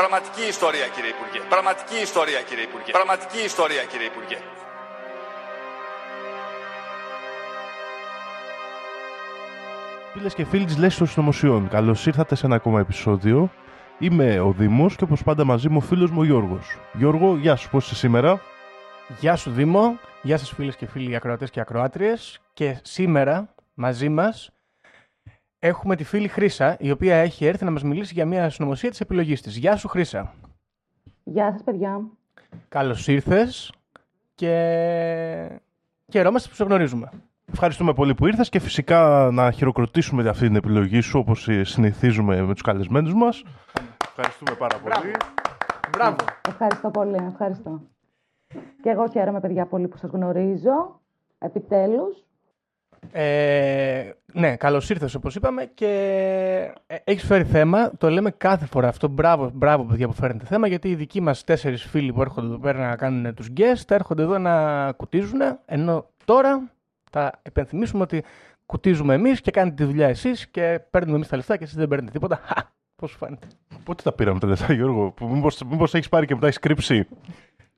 Πραγματική ιστορία κύριε Υπουργέ. Πραγματική ιστορία κύριε Υπουργέ. Πραγματική ιστορία κύριε Υπουργέ. Φίλες και φίλοι της Λέση των Συνωμοσιών, καλώς ήρθατε σε ένα ακόμα επεισόδιο. Είμαι ο Δήμος και όπως πάντα μαζί μου ο φίλος μου ο Γιώργος. Γιώργο, γεια σου, πώς είσαι σήμερα; Γεια σου Δήμο, γεια σας φίλες και φίλοι ακροατές και ακροάτριες και σήμερα μαζί μας έχουμε τη φίλη Χρύσα η οποία έχει έρθει να μας μιλήσει για μια συνωμοσία της επιλογής της. Γεια σου Χρύσα. Γεια σας παιδιά. Καλώς ήρθες και χαιρόμαστε που σε γνωρίζουμε. Ευχαριστούμε πολύ που ήρθες και φυσικά να χειροκροτήσουμε για αυτή την επιλογή σου όπως συνηθίζουμε με τους καλεσμένους μας. Ευχαριστούμε πάρα πολύ. Μπράβο. Ευχαριστώ πολύ, ευχαριστώ. Και εγώ χαίρομαι παιδιά πολύ που σας γνωρίζω. Επιτέλους. Ε, ναι, καλώς ήρθες όπως είπαμε και ε, έχεις φέρει θέμα, το λέμε κάθε φορά αυτό, μπράβο, μπράβο παιδιά που φέρνετε θέμα γιατί οι δικοί μας τέσσερις φίλοι που έρχονται εδώ πέρα να κάνουν τους guest έρχονται εδώ να κουτίζουν ενώ τώρα θα επενθυμίσουμε ότι κουτίζουμε εμείς και κάνετε τη δουλειά εσείς και παίρνουμε εμείς τα λεφτά και εσείς δεν παίρνετε τίποτα. Χα, πώς σου φαίνεται. Πότε τα πήραμε τα λεφτά Γιώργο, που μήπως, μήπως έχεις πάρει και μετά έχεις κρύψει;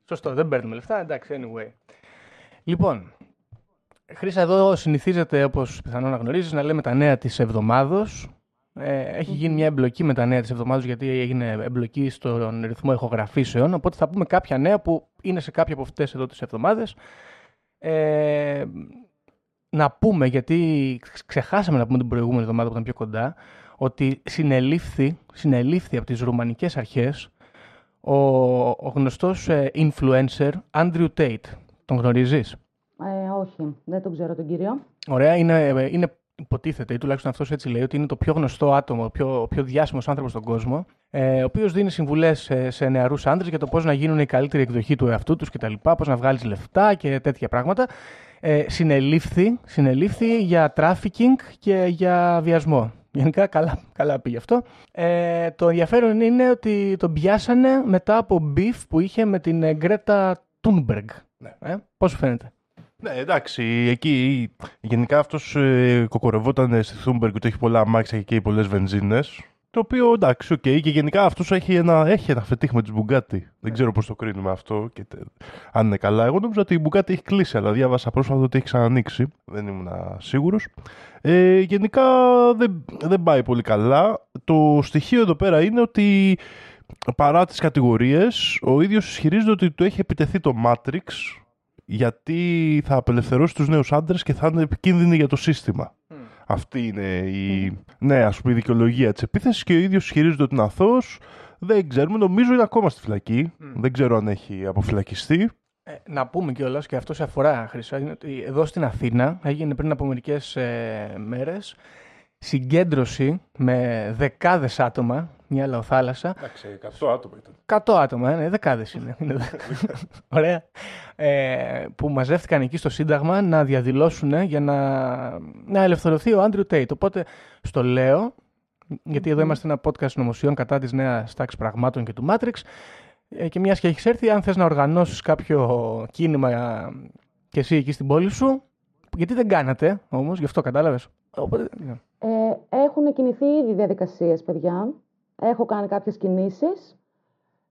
Σωστό, δεν παίρνουμε λεφτά, εντάξει, anyway. Λοιπόν, Χρήσα εδώ συνηθίζεται, όπως πιθανόν να γνωρίζεις, να λέμε τα νέα της εβδομάδος. Ε, έχει γίνει μια εμπλοκή με τα νέα της εβδομάδος, γιατί έγινε εμπλοκή στον ρυθμό ηχογραφήσεων, οπότε θα πούμε κάποια νέα που είναι σε κάποια από αυτές εδώ τις εβδομάδες. Ε, να πούμε, γιατί ξεχάσαμε να πούμε την προηγούμενη εβδομάδα που ήταν πιο κοντά, ότι συνελήφθη, συνελήφθη από τις ρουμανικές αρχές ο, ο γνωστός ε, influencer Andrew Tate. Τον γνωρίζεις; Ε, όχι, δεν τον ξέρω τον κύριο. Ωραία, είναι, ε, είναι υποτίθεται, ή τουλάχιστον αυτός έτσι λέει, ότι είναι το πιο γνωστό άτομο, ο πιο, ο πιο διάσημος άνθρωπος στον κόσμο, ε, ο οποίος δίνει συμβουλές σε, σε νεαρούς άντρες για το πώς να γίνουν η καλύτερη εκδοχή του εαυτού τους κτλ, πώς να βγάλεις λεφτά και τέτοια πράγματα. Ε, συνελήφθη, συνελήφθη για trafficking και για βιασμό. Γενικά καλά, καλά πήγε αυτό. Ε, το ενδιαφέρον είναι ότι τον πιάσανε μετά από beef που είχε με την Γκρέτα Τούνμπεργκ. Ναι. Ε, πώς σου φαίνεται; Ναι, εντάξει, εκεί γενικά αυτός ε, κοκορευόταν στη Τούνμπεργκ ότι έχει πολλά αμάξια και έχει πολλές βενζίνες. Το οποίο εντάξει, οκ, και γενικά αυτός έχει ένα, έχει ένα φετίχ με τις Μπουγκάτι. Δεν ξέρω πώς το κρίνουμε αυτό και τε, αν είναι καλά. Εγώ νόμιζα ότι η Μπουγκάτι έχει κλείσει, αλλά διάβασα πρόσφατα ότι έχει ξανανοίξει. Δεν ήμουν σίγουρος. Ε, γενικά δεν, δεν πάει πολύ καλά. Το στοιχείο εδώ πέρα είναι ότι παρά τις κατηγορίες, ο ίδιος ισχυρίζεται ότι του έχει επιτεθεί το Matrix γιατί θα απελευθερώσει τους νέους άντρες και θα είναι επικίνδυνοι για το σύστημα. Αυτή είναι η, ναι, ας πούμε, η δικαιολογία της επίθεσης και ο ίδιος ισχυρίζεται ότι είναι αθώος. Δεν ξέρουμε, νομίζω είναι ακόμα στη φυλακή. Δεν ξέρω αν έχει αποφυλακιστεί. Ε, να πούμε κιόλας και αυτό σε αφορά, Χρυσά, είναι ότι εδώ στην Αθήνα έγινε πριν από μερικές ε, μέρες συγκέντρωση με δεκάδες άτομα, μια λαοθάλασσα. Εντάξει, 100 άτομα ήταν. 100 άτομα, ναι, δεκάδες είναι. είναι δε- Ωραία. Ε, που μαζεύτηκαν εκεί στο Σύνταγμα να διαδηλώσουν για να, να ελευθερωθεί ο Άντριου Τέιτ. Οπότε στο λέω, γιατί εδώ είμαστε ένα podcast νομοσιών κατά της νέας τάξης πραγμάτων και του Matrix. Ε, και μιας και έχεις έρθει, αν θες να οργανώσεις κάποιο κίνημα ε, και εσύ εκεί στην πόλη σου, γιατί δεν κάνατε όμως, γι' αυτό κατάλαβες. Οπότε, ναι. Ε, έχουν κινηθεί ήδη διαδικασίες, παιδιά. Έχω κάνει κάποιες κινήσεις.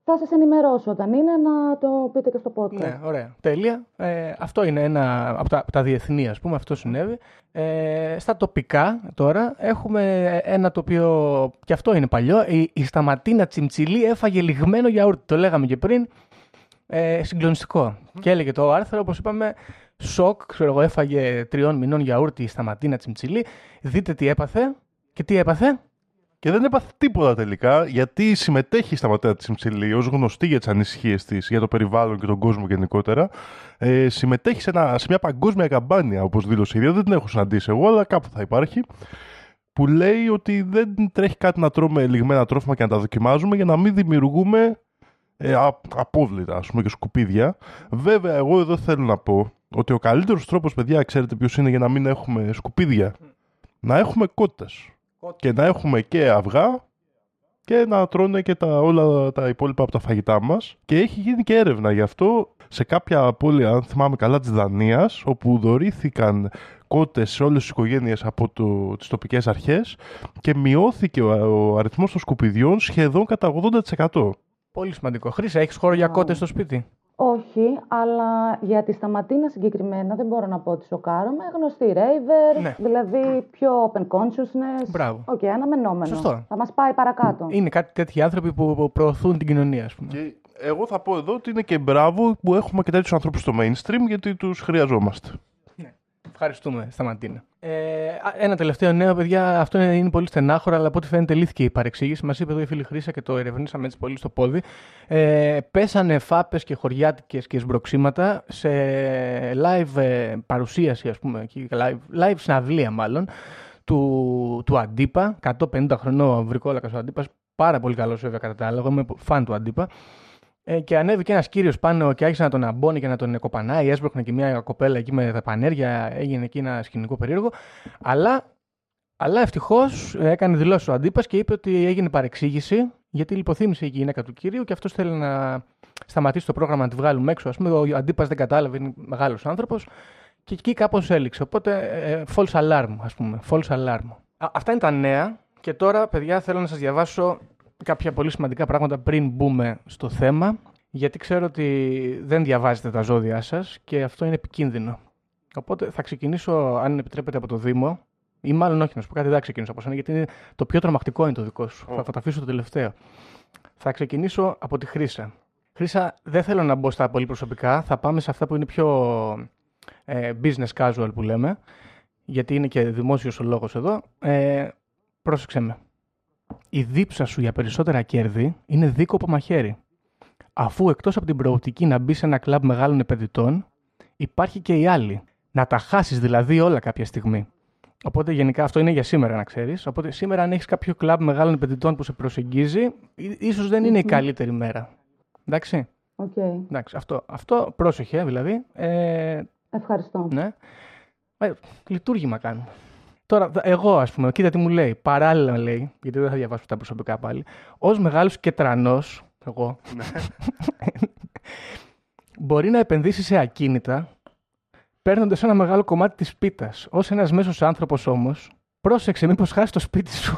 Θα Θα σας ενημερώσω όταν είναι να το πείτε και στο podcast. Ναι, ωραία. Τέλεια. Ε, αυτό είναι ένα από τα, από τα διεθνή, ας πούμε, αυτό συνέβη. Ε, στα τοπικά τώρα έχουμε ένα το οποίο και αυτό είναι παλιό. Η, η Σταματίνα Τσιμτσιλή έφαγε λιγμένο γιαούρτι. Το λέγαμε και πριν. Ε, συγκλονιστικό. Και έλεγε το άρθρο, όπως είπαμε, σοκ, ξέρω εγώ, έφαγε τριών μηνών γιαούρτι η Σταματίνα Τσιμτσιλή. Δείτε τι έπαθε. Και τι έπαθε; Και δεν έπαθε τίποτα τελικά, γιατί συμμετέχει στα ματέα τη Συμψηλή ως γνωστή για τις ανησυχίες της για το περιβάλλον και τον κόσμο γενικότερα. Ε, συμμετέχει σε, ένα, σε μια παγκόσμια καμπάνια, όπως δήλωσε η ίδια. Δεν την έχω συναντήσει εγώ, αλλά κάπου θα υπάρχει. Που λέει ότι δεν τρέχει κάτι να τρώμε λιγμένα τρόφιμα και να τα δοκιμάζουμε για να μην δημιουργούμε ε, α- απόβλητα, ας πούμε, και σκουπίδια. Βέβαια, εγώ εδώ θέλω να πω ότι ο καλύτερος τρόπος, παιδιά, ξέρετε ποιος είναι για να μην έχουμε σκουπίδια; Να έχουμε κότες και να έχουμε και αυγά και να τρώνε και τα, όλα τα υπόλοιπα από τα φαγητά μας και έχει γίνει και έρευνα γι' αυτό σε κάποια πόλη, αν θυμάμαι καλά, της Δανίας όπου δωρήθηκαν κότες σε όλες τις οικογένειες από το, τις τοπικές αρχές και μειώθηκε ο, ο αριθμός των σκουπιδιών σχεδόν κατά 80%. Πολύ σημαντικό. Χρύσα, έχεις χώρο για Α. κότες στο σπίτι; Όχι, αλλά για τη Σταματίνα συγκεκριμένα δεν μπορώ να πω ότι σοκάρομαι. Γνωστή raver, Ναι. δηλαδή πιο open consciousness. Μπράβο. Οκ, αναμενόμενο. Σωστό. Θα μας πάει παρακάτω. Είναι κάτι τέτοιοι άνθρωποι που που προωθούν την κοινωνία, ας πούμε. Και εγώ θα πω εδώ ότι είναι και μπράβο που έχουμε και τέτοιους ανθρώπους στο mainstream γιατί τους χρειαζόμαστε. Ευχαριστούμε, Σταματίνα. Ε, α, ένα τελευταίο νέο, παιδιά. Αυτό είναι, είναι πολύ στενάχωρο, αλλά από ό,τι φαίνεται λύθηκε η παρεξήγηση. Μας είπε εδώ η φίλη Χρήσα και το ερευνήσαμε έτσι πολύ στο πόδι. Ε, πέσανε φάπες και χωριάτικες και σμπροξήματα σε live ε, παρουσίαση, ας πούμε, εκεί, live, live συναυλία μάλλον, του, του Αντίπα. 150 χρονών βρικόλακα ο Αντίπας. Πάρα πολύ καλός, βέβαια, κατά τα άλλα. Εγώ είμαι φαν του Αντίπα. Ε, και ανέβηκε ένας κύριος πάνω και άρχισε να τον αμπώνει και να τον κοπανάει. Έσπρωχνε και μια κοπέλα εκεί με τα πανέρια. Έγινε εκεί ένα σκηνικό περίεργο. Αλλά, αλλά ευτυχώς έκανε δηλώσεις ο Αντίπας και είπε ότι έγινε παρεξήγηση γιατί λιποθύμησε η γυναίκα του κύριου και αυτός θέλει να σταματήσει το πρόγραμμα να τη βγάλουμε έξω. Α πούμε, ο Αντίπας δεν κατάλαβε, είναι μεγάλος άνθρωπος. Και εκεί κάπως έληξε. Οπότε, ε, false alarm, ας πούμε. False alarm. Α, αυτά είναι τα νέα. Και τώρα, παιδιά, θέλω να σας διαβάσω κάποια πολύ σημαντικά πράγματα πριν μπούμε στο θέμα, γιατί ξέρω ότι δεν διαβάζετε τα ζώδια σας και αυτό είναι επικίνδυνο. Οπότε θα ξεκινήσω, αν επιτρέπετε, από το Δήμο, ή μάλλον όχι, να σου πω κάτι, δεν θα ξεκινήσω από σένα, γιατί είναι το πιο τρομακτικό είναι το δικό σου. Θα, θα το αφήσω το τελευταίο. Θα ξεκινήσω από τη Χρύσα. Χρύσα, δεν θέλω να μπω στα πολύ προσωπικά, θα πάμε σε αυτά που είναι πιο ε, business casual που λέμε, γιατί είναι και δημόσιος ο λόγος εδώ. Ε, πρόσεξε με η δίψα σου για περισσότερα κέρδη είναι δίκοπο μαχαίρι. Αφού εκτός από την προοπτική να μπει σε ένα κλαμπ μεγάλων επενδυτών, υπάρχει και η άλλη. Να τα χάσεις δηλαδή όλα κάποια στιγμή. Οπότε γενικά αυτό είναι για σήμερα να ξέρεις. Οπότε σήμερα αν έχεις κάποιο κλαμπ μεγάλων επενδυτών που σε προσεγγίζει, ί- ίσως δεν είναι η καλύτερη μέρα. Εντάξει, Οκ, εντάξει αυτό, αυτό πρόσεχε δηλαδή. Ε, ευχαριστώ. ναι. Ε, λειτούργημα κάνουμε. Τώρα, δα- εγώ, ας πούμε, κοίτα τι μου λέει. Παράλληλα λέει, γιατί δεν θα διαβάσω τα προσωπικά πάλι. Ω μεγάλος και τρανός, εγώ, μπορεί να επενδύσει σε ακίνητα, παίρνοντας ένα μεγάλο κομμάτι της πίτας. Ω ένας μέσος άνθρωπος όμως, πρόσεξε μήπως χάσει το σπίτι σου.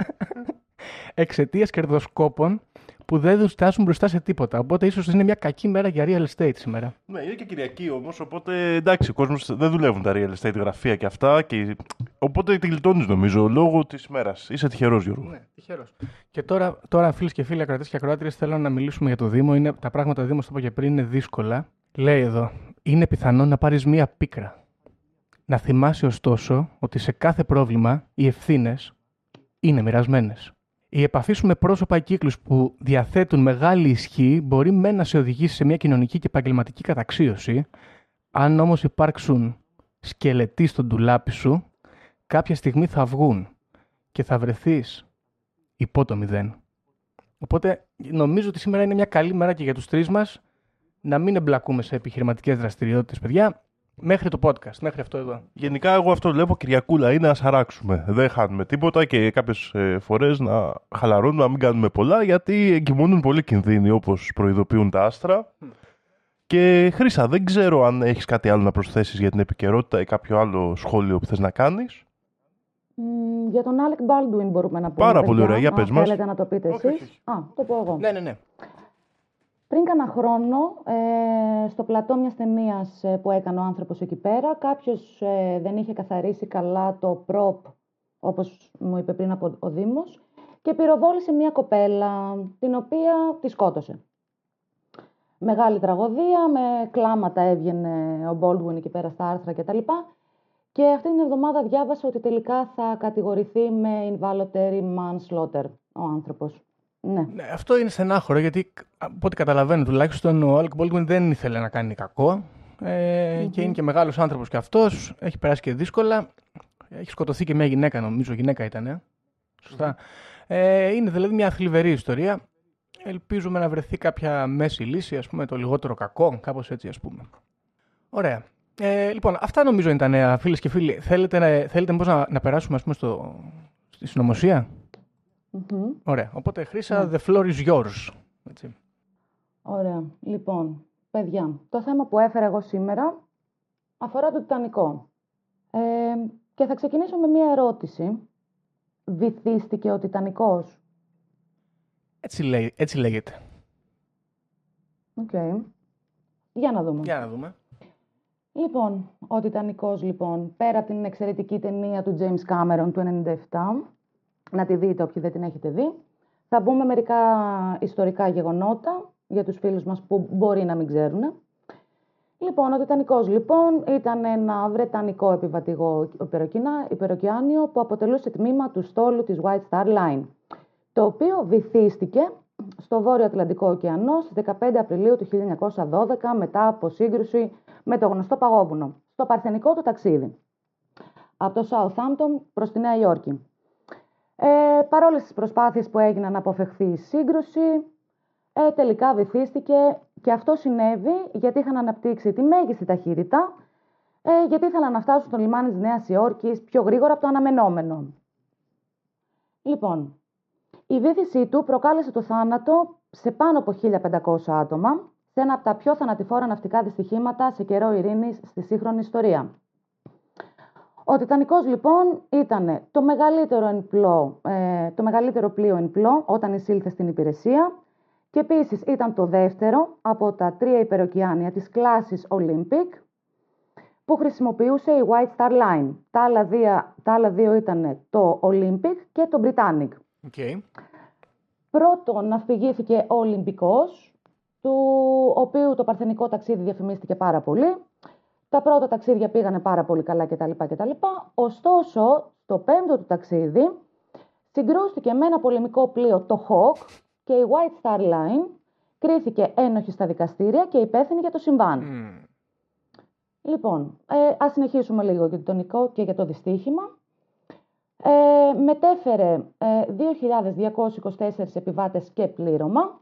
Εξαιτίας κερδοσκόπων που δεν τους στάσουν μπροστά σε τίποτα. Οπότε ίσως είναι μια κακή μέρα για real estate σήμερα. Ναι, είναι και Κυριακή όμως, οπότε εντάξει, ο κόσμος δεν δουλεύουν τα real estate γραφεία και αυτά. Και... Οπότε τη γλιτώνεις νομίζω λόγω της ημέρα. Είσαι τυχερός, Γιώργο. Ναι, τυχερός. Και τώρα, τώρα φίλες και φίλοι, ακροατές και ακροάτριες, θέλω να μιλήσουμε για το Δήμο. Είναι, τα πράγματα Δήμος, το είπα και πριν, είναι δύσκολα. Λέει εδώ, είναι πιθανό να πάρεις μία πίκρα. Να θυμάσαι ωστόσο ότι σε κάθε πρόβλημα οι ευθύνες είναι μοιρασμένες. Η επαφή σου με πρόσωπα ή κύκλους που διαθέτουν μεγάλη ισχύ μπορεί με να σε οδηγήσει σε μια κοινωνική και επαγγελματική καταξίωση. Αν όμως υπάρξουν σκελετοί στον τουλάπι σου, κάποια στιγμή θα βγουν και θα βρεθείς υπό το μηδέν. Οπότε νομίζω ότι σήμερα είναι μια καλή μέρα και για τους τρεις μας να μην εμπλακούμε σε επιχειρηματικές δραστηριότητες, παιδιά, μέχρι το podcast, μέχρι αυτό εδώ. Γενικά, εγώ αυτό βλέπω Κυριακούλα είναι να σαράξουμε. Δεν χάνουμε τίποτα και κάποιες φορές να χαλαρώνουμε, να μην κάνουμε πολλά γιατί εγκυμονούν πολλοί κινδύνοι όπως προειδοποιούν τα άστρα. Και Χρήσα, δεν ξέρω αν έχεις κάτι άλλο να προσθέσεις για την επικαιρότητα ή κάποιο άλλο σχόλιο που θες να κάνεις. Μ, για τον Alec Baldwin μπορούμε να πούμε. Πάρα πολύ παιδιά, ωραία, για αν πες μας. Θέλετε να το πείτε Όχι, εσείς; όχι, όχι. Α, το πω εγώ. Ναι, ναι, ναι. Πριν κάνα χρόνο, ε, στο πλατό μιας ταινίας που έκανε ο άνθρωπος εκεί πέρα, κάποιος ε, δεν είχε καθαρίσει καλά το prop, όπως μου είπε πριν από ο Δήμος, και πυροβόλησε μια κοπέλα, την οποία τη σκότωσε. Μεγάλη τραγωδία, με κλάματα έβγαινε ο Baldwin εκεί πέρα στα άρθρα κτλ. Και αυτή την εβδομάδα διάβασα ότι τελικά θα κατηγορηθεί με involuntary manslaughter ο άνθρωπος. Ναι. Ναι, αυτό είναι στενάχωρο γιατί από ό,τι καταλαβαίνω τουλάχιστον ο Alec Baldwin δεν ήθελε να κάνει κακό ε, και είναι και μεγάλος άνθρωπος και αυτός, έχει περάσει και δύσκολα, έχει σκοτωθεί και μια γυναίκα νομίζω, γυναίκα ήταν, ε; σωστά. Ε, είναι δηλαδή μια θλιβερή ιστορία. Ελπίζουμε να βρεθεί κάποια μέση λύση, ας πούμε, το λιγότερο κακό, κάπως έτσι ας πούμε. Ωραία. Ε, λοιπόν, αυτά νομίζω είναι τα νέα, φίλες και φίλοι. Θέλετε, να, θέλετε μήπως να, να περάσουμε ας πούμε, στο, στη συνωμοσία; Μμμ. Ωραία. Οπότε, Χρήσα, the floor is yours. Έτσι. Ωραία. Λοιπόν, παιδιά, το θέμα που έφερα εγώ σήμερα αφορά το Τιτανικό. Ε, και θα ξεκινήσω με μία ερώτηση. Βυθίστηκε ο Τιτανικός; Έτσι, λέει, έτσι λέγεται. Οκ. Για να δούμε. Για να δούμε. Λοιπόν, ο Τιτανικός, λοιπόν, πέρα από την εξαιρετική ταινία του James Cameron του 97, να τη δείτε όποιοι δεν την έχετε δει, θα μπούμε μερικά ιστορικά γεγονότα για τους φίλους μας που μπορεί να μην ξέρουν. Λοιπόν, ο Τιτανικός, λοιπόν, ήταν ένα βρετανικό επιβατηγό υπερωκεανα- υπερωκεάνιο που αποτελούσε τμήμα του στόλου της White Star Line, το οποίο βυθίστηκε στο Βόρειο Ατλαντικό ωκεανό στις 15 Απριλίου του 1912 μετά από σύγκρουση με το γνωστό παγόβουνο, στο παρθενικό του ταξίδι, από το Southampton προς τη Νέα Υόρκη. Ε, παρόλες τις προσπάθειες που έγιναν να αποφευχθεί η σύγκρουση, ε, τελικά βυθίστηκε και αυτό συνέβη γιατί είχαν αναπτύξει τη μέγιστη ταχύτητα, ε, γιατί ήθελαν να φτάσουν στο λιμάνι της Νέας Υόρκης πιο γρήγορα από το αναμενόμενο. Λοιπόν, η βύθισή του προκάλεσε το θάνατο σε πάνω από 1500 άτομα, σε ένα από τα πιο θανατηφόρα ναυτικά δυστυχήματα σε καιρό ειρήνης στη σύγχρονη ιστορία. Ο Τιτανικός λοιπόν ήταν το μεγαλύτερο, ενπλό, ε, το μεγαλύτερο πλοίο εν όταν εισήλθε στην υπηρεσία και επίσης ήταν το δεύτερο από τα τρία υπεροκειάνια της κλάσης Olympic που χρησιμοποιούσε η White Star Line. Τα άλλα δύο, τα άλλα δύο ήταν το Olympic και το Britannic. Okay. Πρώτον ναυπηγήθηκε ο Ολυμπικός, του οποίου το παρθενικό ταξίδι διαφημίστηκε πάρα πολύ. Τα πρώτα ταξίδια πήγανε πάρα πολύ καλά κτλ. κτλ. Ωστόσο, στο πέμπτο του ταξίδι συγκρούστηκε με ένα πολεμικό πλοίο, το Hawk, και η White Star Line κρίθηκε ένοχη στα δικαστήρια και υπεύθυνη για το συμβάν. Mm. Λοιπόν, ε, ας συνεχίσουμε λίγο για το τονικό και για το δυστύχημα. Ε, μετέφερε ε, 2.224 επιβάτες και πλήρωμα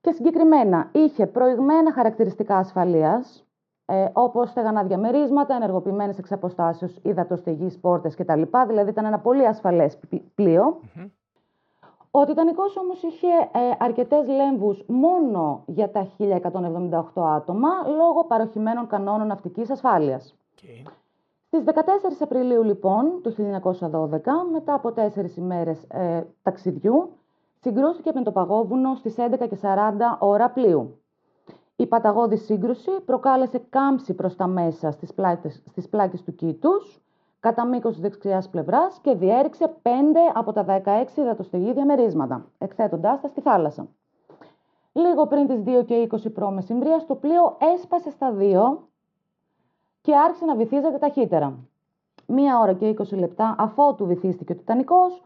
και συγκεκριμένα είχε προηγμένα χαρακτηριστικά ασφαλείας, ε, όπως στεγανά διαμερίσματα, ενεργοποιημένες εξ αποστάσεως υδατοστεγείς πόρτες κτλ. Δηλαδή ήταν ένα πολύ ασφαλές πι- πλοίο. Ο Τιτανικός όμως είχε ε, αρκετές λέμβους μόνο για τα 1178 άτομα λόγω παροχημένων κανόνων ναυτικής ασφάλειας. Okay. Στις 14 Απριλίου λοιπόν του 1912, μετά από τέσσερις ημέρες ε, ταξιδιού, συγκρούστηκε με το παγόβουνο στις 11.40 ώρα πλοίου. Η παταγώδη σύγκρουση προκάλεσε κάμψη προς τα μέσα στις, πλάτες, στις πλάκες του κήτους, κατά μήκος της δεξιάς πλευράς και διέριξε 5 από τα 16 υδατοστεγή διαμερίσματα, εκθέτοντάς τα στη θάλασσα. Λίγο πριν τις 2 και 20 π.Μ. το πλοίο έσπασε στα δύο και άρχισε να βυθίζεται ταχύτερα. Μία ώρα και 20 λεπτά αφότου βυθίστηκε ο Τιτανικός,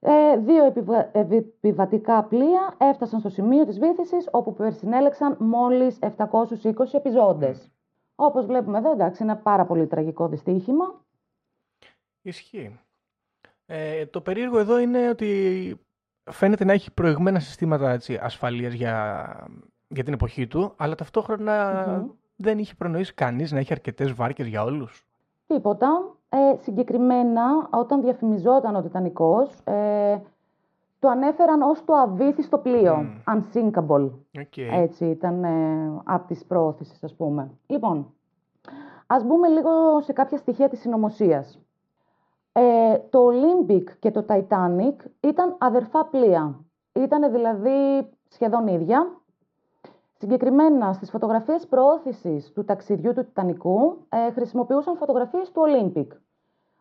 ε, δύο επιβα... επιβατικά πλοία έφτασαν στο σημείο της βύθισης όπου περσινέλεξαν μόλις 720 επιζώντες. Όπως βλέπουμε εδώ, εντάξει, είναι πάρα πολύ τραγικό δυστύχημα. Ισχύει. Ε, το περίεργο εδώ είναι ότι φαίνεται να έχει προηγμένα συστήματα έτσι, ασφαλείας για, για την εποχή του, αλλά ταυτόχρονα Μμμ. δεν είχε προνοήσει κανείς να έχει αρκετές βάρκες για όλους. Τίποτα. Ε, συγκεκριμένα, όταν διαφημιζόταν ο Τιτανικός, ε, το ανέφεραν ως το αβύθιστο πλοίο, Μμ. unsinkable. Okay. Έτσι ήταν ε, από τις προώθησεις, ας πούμε. Λοιπόν, ας μπούμε λίγο σε κάποια στοιχεία της συνωμοσίας. Ε, το Olympic και το Titanic ήταν αδερφά πλοία. Ήταν δηλαδή σχεδόν ίδια. Συγκεκριμένα στις φωτογραφίες προώθησης του ταξιδιού του Τιτανικού ε, χρησιμοποιούσαν φωτογραφίες του Olympic.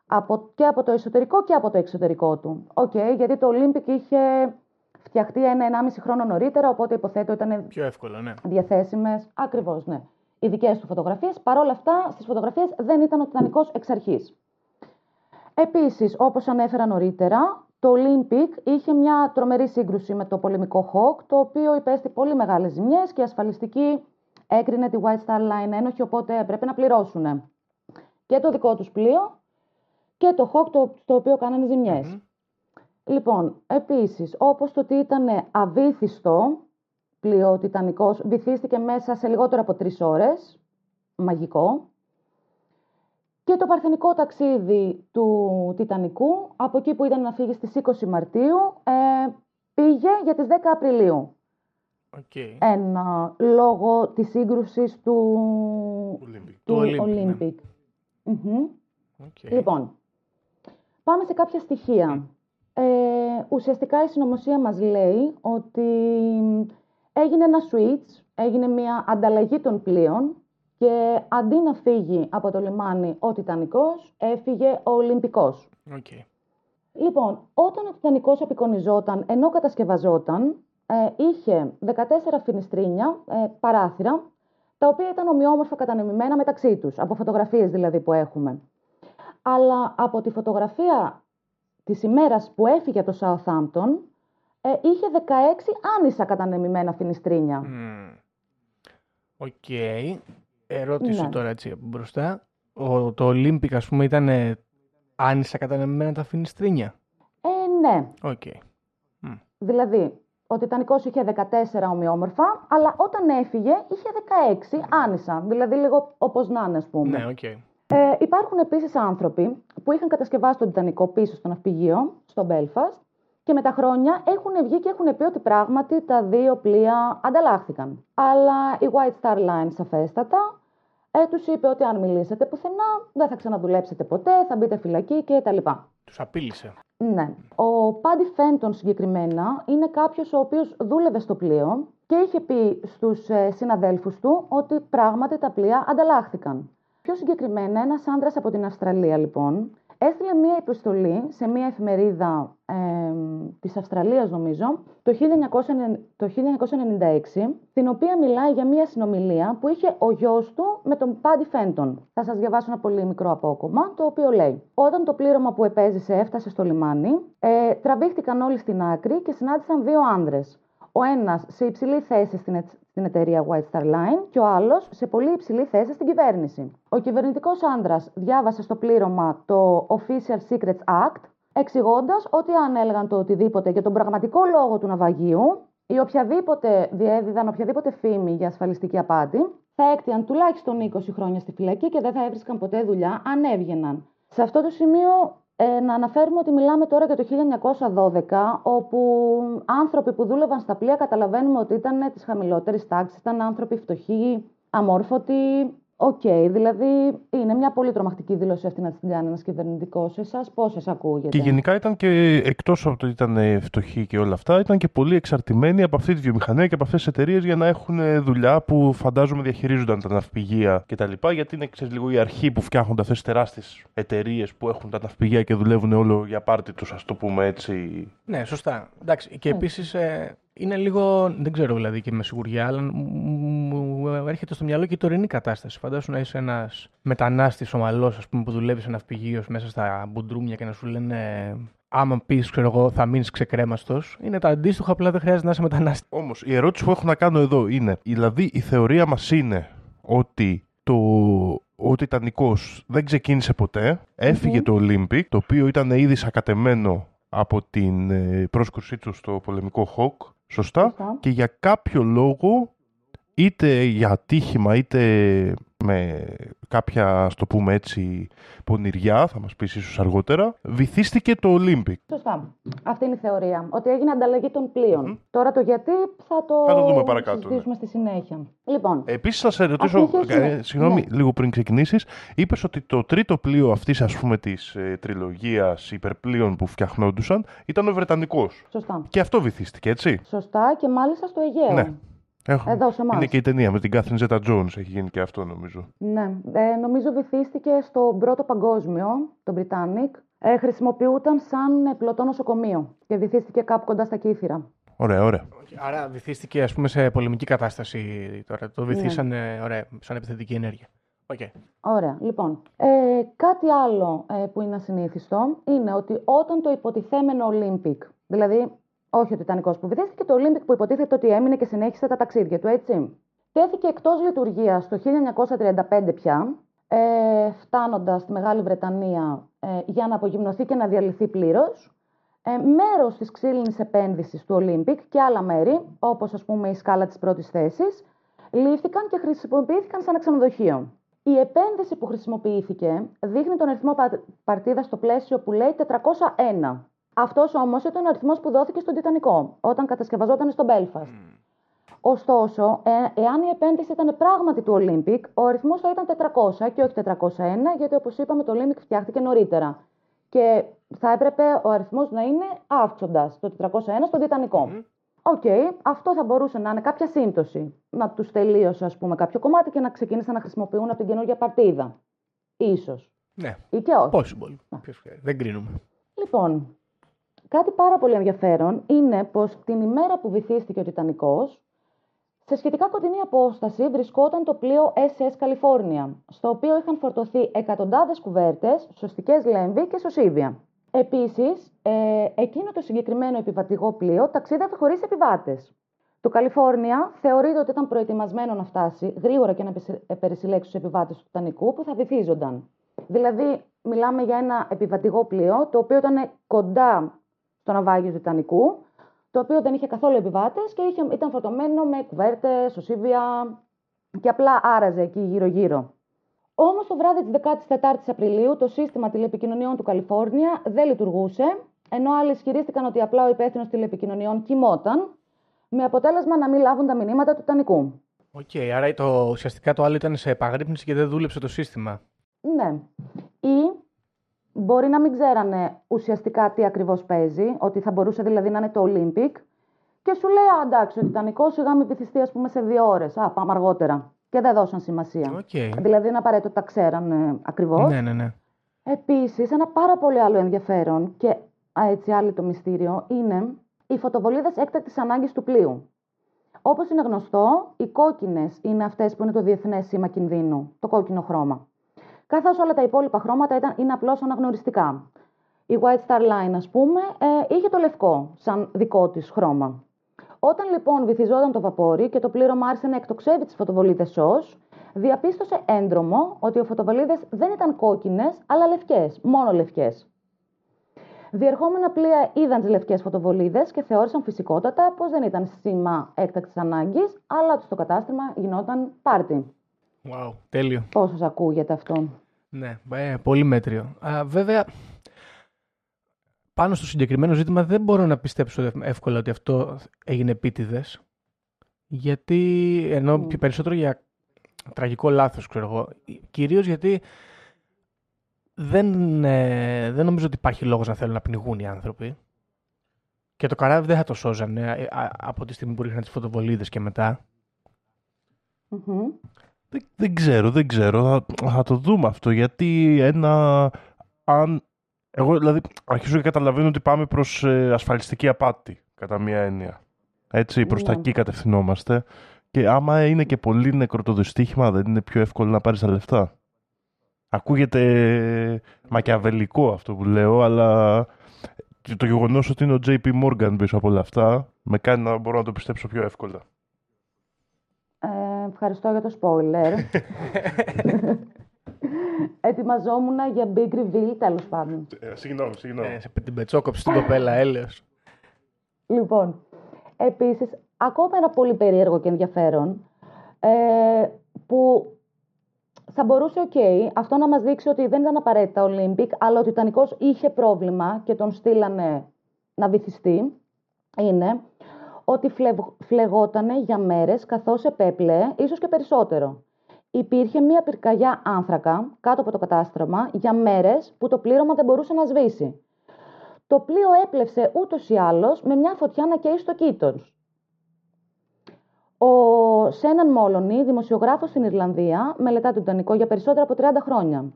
Από, και από το εσωτερικό και από το εξωτερικό του. Οκ, γιατί το Olympic είχε φτιαχτεί ένα-ενάμιση χρόνο νωρίτερα, οπότε υποθέτω ήταν Πιο εύκολο, ναι. διαθέσιμες. Ακριβώς, ναι. Οι δικές του φωτογραφίες. Παρ' όλα αυτά, στις φωτογραφίες δεν ήταν ο Τιτανικός εξ αρχής. Επίσης, όπως ανέφερα νωρίτερα, το Olympic είχε μια τρομερή σύγκρουση με το πολεμικό Hawk, το οποίο υπέστη πολύ μεγάλες ζημιές και η ασφαλιστική έκρινε τη White Star Line ένοχη, οπότε έπρεπε να πληρώσουν και το δικό τους πλοίο και το Hawk το, το οποίο κάνανε ζημιές. Λοιπόν, επίσης, όπως το ότι ήταν αβύθιστο πλοίο Τιτανικός, βυθίστηκε μέσα σε λιγότερο από τρεις ώρες, μαγικό. Και το παρθενικό ταξίδι του Τιτανικού, από εκεί που ήταν να φύγει στις 20 Μαρτίου, ε, πήγε για τις 10 Απριλίου. ΟΚ. Ένα λόγω της σύγκρουσης του, Olympic. του Του Olympic, ναι. Olympic. Μμμ. ΟΚ. Λοιπόν, πάμε σε κάποια στοιχεία. Ε, ουσιαστικά η συνωμοσία μας λέει ότι έγινε ένα switch, έγινε μια ανταλλαγή των πλοίων και αντί να φύγει από το λιμάνι ο Τιτανικός, έφυγε ο Ολυμπικός. Οκ. Λοιπόν, όταν ο Τιτανικός απεικονιζόταν ενώ κατασκευαζόταν, ε, είχε 14 φινιστρίνια, ε, παράθυρα, τα οποία ήταν ομοιόμορφα κατανεμημένα μεταξύ τους, από φωτογραφίες δηλαδή που έχουμε. Αλλά από τη φωτογραφία της ημέρας που έφυγε από το Southampton, ε, είχε 16 άνισα κατανεμημένα φινιστρίνια. Μμμ. Οκ. Ερώτηση Ναι. τώρα έτσι από μπροστά. Ο, το Olympic, ας πούμε, ήταν άνισα κατανεμημένα τα φινιστρίνια; Ε, ναι. Οκ. Δηλαδή, ο Τιτανικός είχε 14 ομοιόμορφα, αλλά όταν έφυγε είχε 16 άνισα. Δηλαδή λίγο όπως να είναι, ας πούμε. Ναι, οκ. Ε, υπάρχουν επίσης άνθρωποι που είχαν κατασκευάσει τον Τιτανικό πίσω στο ναυπηγείο, στο Belfast, και με τα χρόνια έχουν βγει και έχουν πει ότι πράγματι τα δύο πλοία ανταλλάχθηκαν. Αλλά η White Star Line σαφέστατα ε, τους είπε ότι αν μιλήσετε πουθενά δεν θα ξαναδουλέψετε ποτέ, θα μπείτε φυλακή κτλ. Τους απείλησε. Ναι. Ο Πάντι Φέντον συγκεκριμένα είναι κάποιος ο οποίος δούλευε στο πλοίο και είχε πει στους ε, συναδέλφους του ότι πράγματι τα πλοία ανταλλάχθηκαν. Πιο συγκεκριμένα, ένας άντρας από την Αυστραλία λοιπόν έστειλε μία επιστολή σε μία εφημερίδα ε, της Αυστραλίας νομίζω το, 1900 το 1996 στην οποία μιλάει για μία συνομιλία που είχε ο γιος του με τον Πάντι Φέντον. Θα σας διαβάσω ένα πολύ μικρό απόκομμα το οποίο λέει Όταν το πλήρωμα που επέζησε έφτασε στο λιμάνι ε, τραβήχτηκαν όλοι στην άκρη και συνάντησαν δύο άνδρες. Ο ένας σε υψηλή θέση στην, ετ- στην εταιρεία White Star Line και ο άλλος σε πολύ υψηλή θέση στην κυβέρνηση. Ο κυβερνητικός άντρας διάβασε στο πλήρωμα το Official Secrets Act, εξηγώντας ότι αν έλεγαν το οτιδήποτε για τον πραγματικό λόγο του ναυαγίου ή οποιαδήποτε διέδιδαν οποιαδήποτε φήμη για ασφαλιστική απάτη, θα έκτιαν τουλάχιστον 20 χρόνια στη φυλακή και δεν θα έβρισκαν ποτέ δουλειά αν έβγαιναν. Σε αυτό το σημείο ε, να αναφέρουμε ότι μιλάμε τώρα για το 1912, όπου άνθρωποι που δούλευαν στα πλοία καταλαβαίνουμε ότι ήταν της χαμηλότερης τάξης, ήταν άνθρωποι φτωχοί, αμόρφωτοι. Οκ, δηλαδή είναι μια πολύ τρομακτική δήλωση αυτή να την κάνει ένας κυβερνητικός. Εσάς πώς σας ακούγεται; Και γενικά ήταν και εκτός από το ότι ήταν ε, φτωχοί και όλα αυτά, ήταν και πολύ εξαρτημένοι από αυτή τη βιομηχανία και από αυτές τις εταιρείες για να έχουν ε, δουλειά που φαντάζομαι διαχειρίζονταν τα ναυπηγεία κτλ. Γιατί είναι ξέρεις, λίγο η αρχή που φτιάχνονται αυτές τις τεράστιες εταιρείες που έχουν τα ναυπηγεία και δουλεύουν όλο για πάρτι τους, ας το πούμε έτσι. Ναι, σωστά. Εντάξει. Και επίσης είναι λίγο. Δεν ξέρω δηλαδή και με σιγουριά, αλλά μου- μου έρχεται στο μυαλό και η τωρινή κατάσταση. Φαντάσου να είσαι ένας μετανάστης Ομαλός, ας πούμε, που δουλεύεις σε ένα ναυπηγείο μέσα στα μπουντρούμια και να σου λένε. Άμα πεις, ξέρω εγώ, θα μείνεις ξεκρέμαστος. Είναι τα αντίστοιχα, απλά δεν χρειάζεται να είσαι μετανάστη. Όμως, η ερώτηση που έχω να κάνω εδώ είναι, δηλαδή η θεωρία μας είναι ότι το ο Τιτανικός δεν ξεκίνησε ποτέ, έφυγε το Olympic, το οποίο ήταν ήδη σακατεμένο από την ε, πρόσκρουσή του στο πολεμικό Hawk, σωστά, Σωστά. και για κάποιο λόγο είτε για ατύχημα είτε με κάποια, ας το πούμε έτσι, πονηριά, θα μας πεις ίσως αργότερα, βυθίστηκε το Olympic. Σωστά. Αυτή είναι η θεωρία. Ότι έγινε ανταλλαγή των πλοίων. Τώρα το γιατί θα το, Θα το δούμε παρακάτω, ναι. συζητήσουμε στη συνέχεια. Λοιπόν, Επίσης θα σε ρωτήσω, Αυτή είχε ε, σχέση- συγγνώμη, ναι. λίγο πριν ξεκινήσεις, είπες ότι το τρίτο πλοίο αυτής ας πούμε της ε, τριλογίας υπερπλοίων που φτιαχνόντουσαν ήταν ο Βρετανικός. σωστά. Και αυτό βυθίστηκε, έτσι; Σωστά και μάλιστα στο Αιγαίο. Ναι. Έχω. Εδώ σε εμάς. Είναι και η ταινία με την Κάθριν Ζέτα Jones, έχει γίνει και αυτό νομίζω. Ναι, ε, νομίζω βυθίστηκε στο πρώτο παγκόσμιο, το Britannic. Ε, χρησιμοποιούταν σαν ε, πλωτό νοσοκομείο και βυθίστηκε κάπου κοντά στα Κύθηρα. Ωραία, ωραία. Άρα βυθίστηκε ας πούμε σε πολεμική κατάσταση τώρα. Ναι. Το βυθίσανε ωραία, σαν επιθετική ενέργεια. Οκ. Ωραία, λοιπόν. Ε, κάτι άλλο ε, που είναι ασυνήθιστο είναι ότι όταν το υποτιθέμενο Olympic, δηλαδή όχι ο Τιτανικός που βυθίστηκε, το Olympic που υποτίθεται ότι έμεινε και συνέχισε τα ταξίδια του, έτσι. Τέθηκε εκτός λειτουργίας το 1935 πια, ε, φτάνοντας στη Μεγάλη Βρετανία ε, για να απογυμνωθεί και να διαλυθεί πλήρως. Ε, μέρος της ξύλινης επένδυσης του Olympic και άλλα μέρη, όπως ας πούμε η σκάλα της πρώτης θέσης, λήφθηκαν και χρησιμοποιήθηκαν σαν ξενοδοχείο. Η επένδυση που χρησιμοποιήθηκε δείχνει τον αριθμό πα- παρτίδας στο πλαίσιο που λέει 401. Αυτός όμως ήταν ο αριθμός που δόθηκε στον Τιτανικό, όταν κατασκευαζόταν στο Belfast. Ωστόσο, ε, εάν η επένδυση ήταν πράγματι του Olympic, ο αριθμός θα ήταν 400 και όχι 401, γιατί όπως είπαμε, το Olympic φτιάχτηκε νωρίτερα. Και θα έπρεπε ο αριθμός να είναι αύξοντας το 401 στον Τιτανικό. Οκ, αυτό θα μπορούσε να είναι κάποια σύμπτωση. Να τους τελείωσε, ας πούμε, κάποιο κομμάτι και να ξεκίνησαν να χρησιμοποιούν από την καινούργια παρτίδα. Ίσως. Ναι. Ή και όχι. Possible. Ποιος ξέρει. Δεν κρίνουμε. Λοιπόν, κάτι πάρα πολύ ενδιαφέρον είναι πως την ημέρα που βυθίστηκε ο Τιτανικός, σε σχετικά κοντινή απόσταση βρισκόταν το πλοίο SS California, στο οποίο είχαν φορτωθεί εκατοντάδες κουβέρτες, σωστικές λέμβη και σωσίβια. Επίσης, ε, εκείνο το συγκεκριμένο επιβατικό πλοίο ταξίδευε χωρίς επιβάτες. Το Καλιφόρνια θεωρείται ότι ήταν προετοιμασμένο να φτάσει γρήγορα και να επισυ- ε, περισυλλέξει του επιβάτες του Τιτανικού που θα βυθίζονταν. Δηλαδή, μιλάμε για ένα επιβατικό πλοίο το οποίο ήταν κοντά στο ναυάγιο του Τιτανικού, το οποίο δεν είχε καθόλου επιβάτες και είχε, ήταν φορτωμένο με κουβέρτες, σωσίβια και απλά άραζε εκεί γύρω-γύρω. Όμως το βράδυ της 14η Απριλίου το σύστημα τηλεπικοινωνιών του Καλιφόρνια δεν λειτουργούσε, ενώ άλλοι ισχυρίστηκαν ότι απλά ο υπεύθυνος τηλεπικοινωνιών κοιμόταν, με αποτέλεσμα να μην λάβουν τα μηνύματα του Τιτανικού. Οκ, άρα το, ουσιαστικά το άλλο ήταν σε επαγρύπνηση και δεν δούλεψε το σύστημα. Ναι. Ή μπορεί να μην ξέρανε ουσιαστικά τι ακριβώς παίζει, ότι θα μπορούσε δηλαδή να είναι το Olympic, και σου λέει, Α, εντάξει, ο Τιτανικός σιγά μη βυθιστεί, ας πούμε, σε δύο ώρες. Α, πάμε αργότερα. Και δεν δώσαν σημασία. Οκ. Δηλαδή, είναι απαραίτητο ότι τα ξέραν ακριβώς. Ναι, ναι, ναι. Επίσης, ένα πάρα πολύ άλλο ενδιαφέρον και α, έτσι άλλο το μυστήριο είναι οι φωτοβολίδες έκτακτης ανάγκης του πλοίου. Όπως είναι γνωστό, οι κόκκινες είναι αυτές που είναι το διεθνές σήμα κινδύνου, το κόκκινο χρώμα. Καθώς όλα τα υπόλοιπα χρώματα ήταν, είναι απλώς αναγνωριστικά. Η White Star Line, ας πούμε, ε, είχε το λευκό σαν δικό της χρώμα. Όταν λοιπόν βυθιζόταν το βαπόρι και το πλήρωμα άρχισε να εκτοξεύει τις φωτοβολίδες ως, διαπίστωσε έντρομο ότι οι φωτοβολίδες δεν ήταν κόκκινες, αλλά λευκές, μόνο λευκές. Διερχόμενα πλοία είδαν τις λευκές φωτοβολίδες και θεώρησαν φυσικότατα πως δεν ήταν σήμα έκτακτης ανάγκης, αλλά ότι στο κατάστημα γινόταν πάρτι. Wow, τέλειο. Πώς σας ακούγεται αυτό. Ναι, ε, πολύ μέτριο. Α, βέβαια, πάνω στο συγκεκριμένο ζήτημα δεν μπορώ να πιστέψω ευ- εύκολα ότι αυτό έγινε επίτηδες. Γιατί, ενώ πιο περισσότερο για τραγικό λάθος, ξέρω εγώ. Κυρίως γιατί δεν, ε, δεν νομίζω ότι υπάρχει λόγος να θέλουν να πνιγούν οι άνθρωποι. Και το καράβι δεν θα το σώζανε ε, α- από τη στιγμή που ρίχναν τις φωτοβολίδες και μετά. Μμμ. Δεν, δεν ξέρω, δεν ξέρω. Θα, θα το δούμε αυτό. Γιατί ένα. Αν. Εγώ δηλαδή αρχίζω και καταλαβαίνω ότι πάμε προς ε, ασφαλιστική απάτη, κατά μία έννοια. Έτσι, προς τα Ναι. εκεί κατευθυνόμαστε. Και άμα είναι και πολύ νεκρό το δυστύχημα, δεν είναι πιο εύκολο να πάρεις τα λεφτά. Ακούγεται μακιαβελικό αυτό που λέω, αλλά και το γεγονός ότι είναι ο JP Morgan πίσω από όλα αυτά, με κάνει να μπορώ να το πιστέψω πιο εύκολα. Ε, ευχαριστώ για το spoiler. Ετοιμαζόμουν για big reveal, τέλος πάντων. Ε, συγγνώμη, συγγνώμη. Ε, σε την πετσόκοψη στην κοπέλα, έλεος. Λοιπόν, επίσης, ακόμα ένα πολύ περίεργο και ενδιαφέρον, ε, που θα μπορούσε, οκ, αυτό να μας δείξει ότι δεν ήταν απαραίτητα Olympic, αλλά ότι ο Τιτανικός είχε πρόβλημα και τον στείλανε να βυθιστεί, είναι ότι φλεγ- φλεγότανε για μέρες καθώς επέπλεε, ίσως και περισσότερο. Υπήρχε μία πυρκαγιά άνθρακα κάτω από το κατάστρωμα για μέρες που το πλήρωμα δεν μπορούσε να σβήσει. Το πλοίο έπλευσε ούτως ή άλλως με μια φωτιά να καίει στο κύτος. Ο Σέναν Μόλονι, δημοσιογράφος στην Ιρλανδία, μελετά τον Τιτανικό για περισσότερα από 30 χρόνια.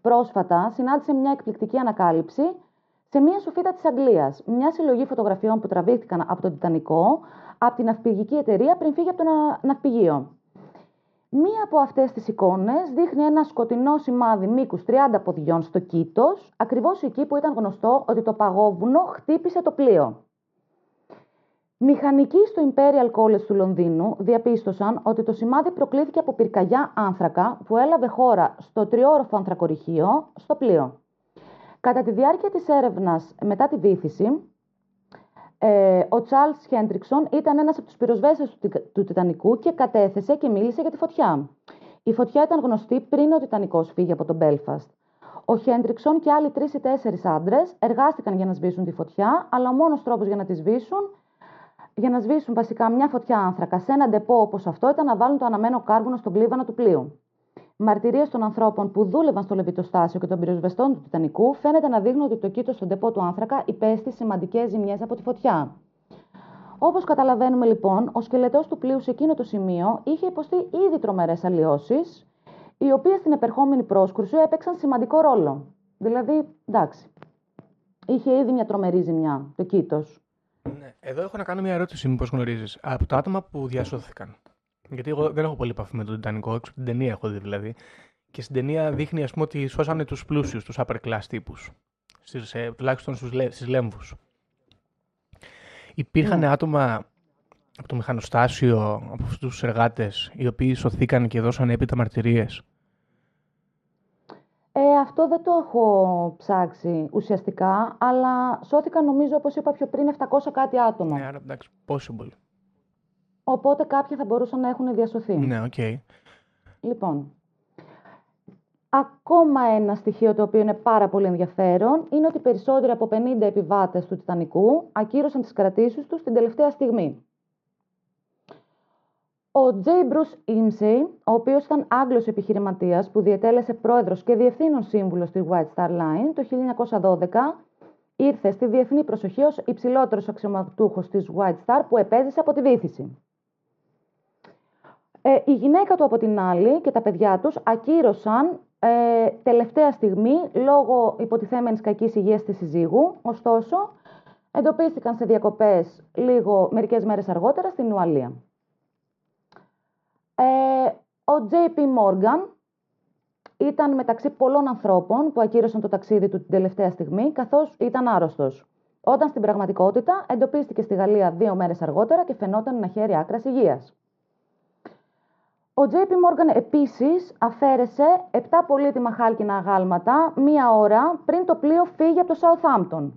Πρόσφατα συνάντησε μια εκπληκτική ανακάλυψη σε μια σοφίτα της Αγγλίας, μια συλλογή φωτογραφιών που τραβήχτηκαν από τον Τιτανικό, από την ναυπηγική εταιρεία πριν φύγει από το να- ναυπηγείο. Μία από αυτές τις εικόνες δείχνει ένα σκοτεινό σημάδι μήκους 30 ποδιών στο κήτος, ακριβώς εκεί που ήταν γνωστό ότι το παγόβουνο χτύπησε το πλοίο. Μηχανικοί στο Imperial College του Λονδίνου διαπίστωσαν ότι το σημάδι προκλήθηκε από πυρκαγιά άνθρακα που έλαβε χώρα στο τριόροφο ανθρακοριχείο στο πλοίο. Κατά τη διάρκεια της έρευνας μετά τη βύθιση, ε, ο Charles Χέντριξον ήταν ένας από τους πυροσβέστες του, Τικα- του Τιτανικού και κατέθεσε και μίλησε για τη φωτιά. Η φωτιά ήταν γνωστή πριν ο Τιτανικός φύγει από τον Belfast. Ο Χέντριξον και άλλοι τρεις ή τέσσερις άντρες εργάστηκαν για να σβήσουν τη φωτιά, αλλά ο μόνος τρόπος για να τη σβήσουν, για να σβήσουν βασικά μια φωτιά άνθρακα σε ένα ντεπό όπως αυτό, ήταν να βάλουν το αναμένο κάρβουνο στον κλίβανο του πλοίου. Μαρτυρίες των ανθρώπων που δούλευαν στο λεβιτοστάσιο και των πυροσβεστών του Τιτανικού φαίνεται να δείχνουν ότι το κήτος στον ντεπό του άνθρακα υπέστη σημαντικές ζημιές από τη φωτιά. Όπως καταλαβαίνουμε λοιπόν, ο σκελετός του πλοίου σε εκείνο το σημείο είχε υποστεί ήδη τρομερές αλλοιώσεις, οι οποίες στην επερχόμενη πρόσκρουση έπαιξαν σημαντικό ρόλο. Δηλαδή, εντάξει, είχε ήδη μια τρομερή ζημιά το κήτος. Ναι. Εδώ έχω να κάνω μια ερώτηση, μήπως γνωρίζεις. Από τα άτομα που διασώθηκαν. Γιατί εγώ δεν έχω πολύ επαφή με τον Τιτανικό, έξω από την ταινία έχω δει δηλαδή. Και στην ταινία δείχνει, ας πούμε, ότι σώσανε τους πλούσιους, τους upper class τύπους. Ε, τουλάχιστον στις λέμβους. Υπήρχαν άτομα από το μηχανοστάσιο, από αυτούς τους εργάτες, οι οποίοι σωθήκαν και δώσαν έπειτα μαρτυρίες. Ε, αυτό δεν το έχω ψάξει ουσιαστικά, αλλά σώθηκαν νομίζω, όπως είπα πιο πριν, 700 κάτι άτομα. Ναι, άρα εντάξει, possible. Οπότε κάποια θα μπορούσαν να έχουν διασωθεί. Ναι, οκ. Λοιπόν, ακόμα ένα στοιχείο το οποίο είναι πάρα πολύ ενδιαφέρον είναι ότι περισσότεροι από 50 επιβάτες του Τιτανικού ακύρωσαν τις κρατήσεις τους την τελευταία στιγμή. Ο J. Bruce Ismay, ο οποίος ήταν Άγγλος επιχειρηματίας που διετέλεσε πρόεδρος και διευθύνων σύμβουλος της White Star Line το 1912, ήρθε στη διεθνή προσοχή ως υψηλότερος αξιωματούχος της White Star που επέζησε από τη βήθηση. Ε, η γυναίκα του από την άλλη και τα παιδιά τους ακύρωσαν ε, τελευταία στιγμή λόγω υποτιθέμενης κακής υγείας της συζύγου. Ωστόσο, εντοπίστηκαν σε διακοπές λίγο μερικές μέρες αργότερα στην Ουαλία. Ε, ο JP Morgan ήταν μεταξύ πολλών ανθρώπων που ακύρωσαν το ταξίδι του την τελευταία στιγμή καθώς ήταν άρρωστος. Όταν στην πραγματικότητα εντοπίστηκε στη Γαλλία δύο μέρες αργότερα και φαινόταν να χαίρει άκρας υγείας. Ο JP Morgan επίσης αφαίρεσε 7 πολύτιμα χάλκινα αγάλματα μία ώρα πριν το πλοίο φύγει από το Southampton.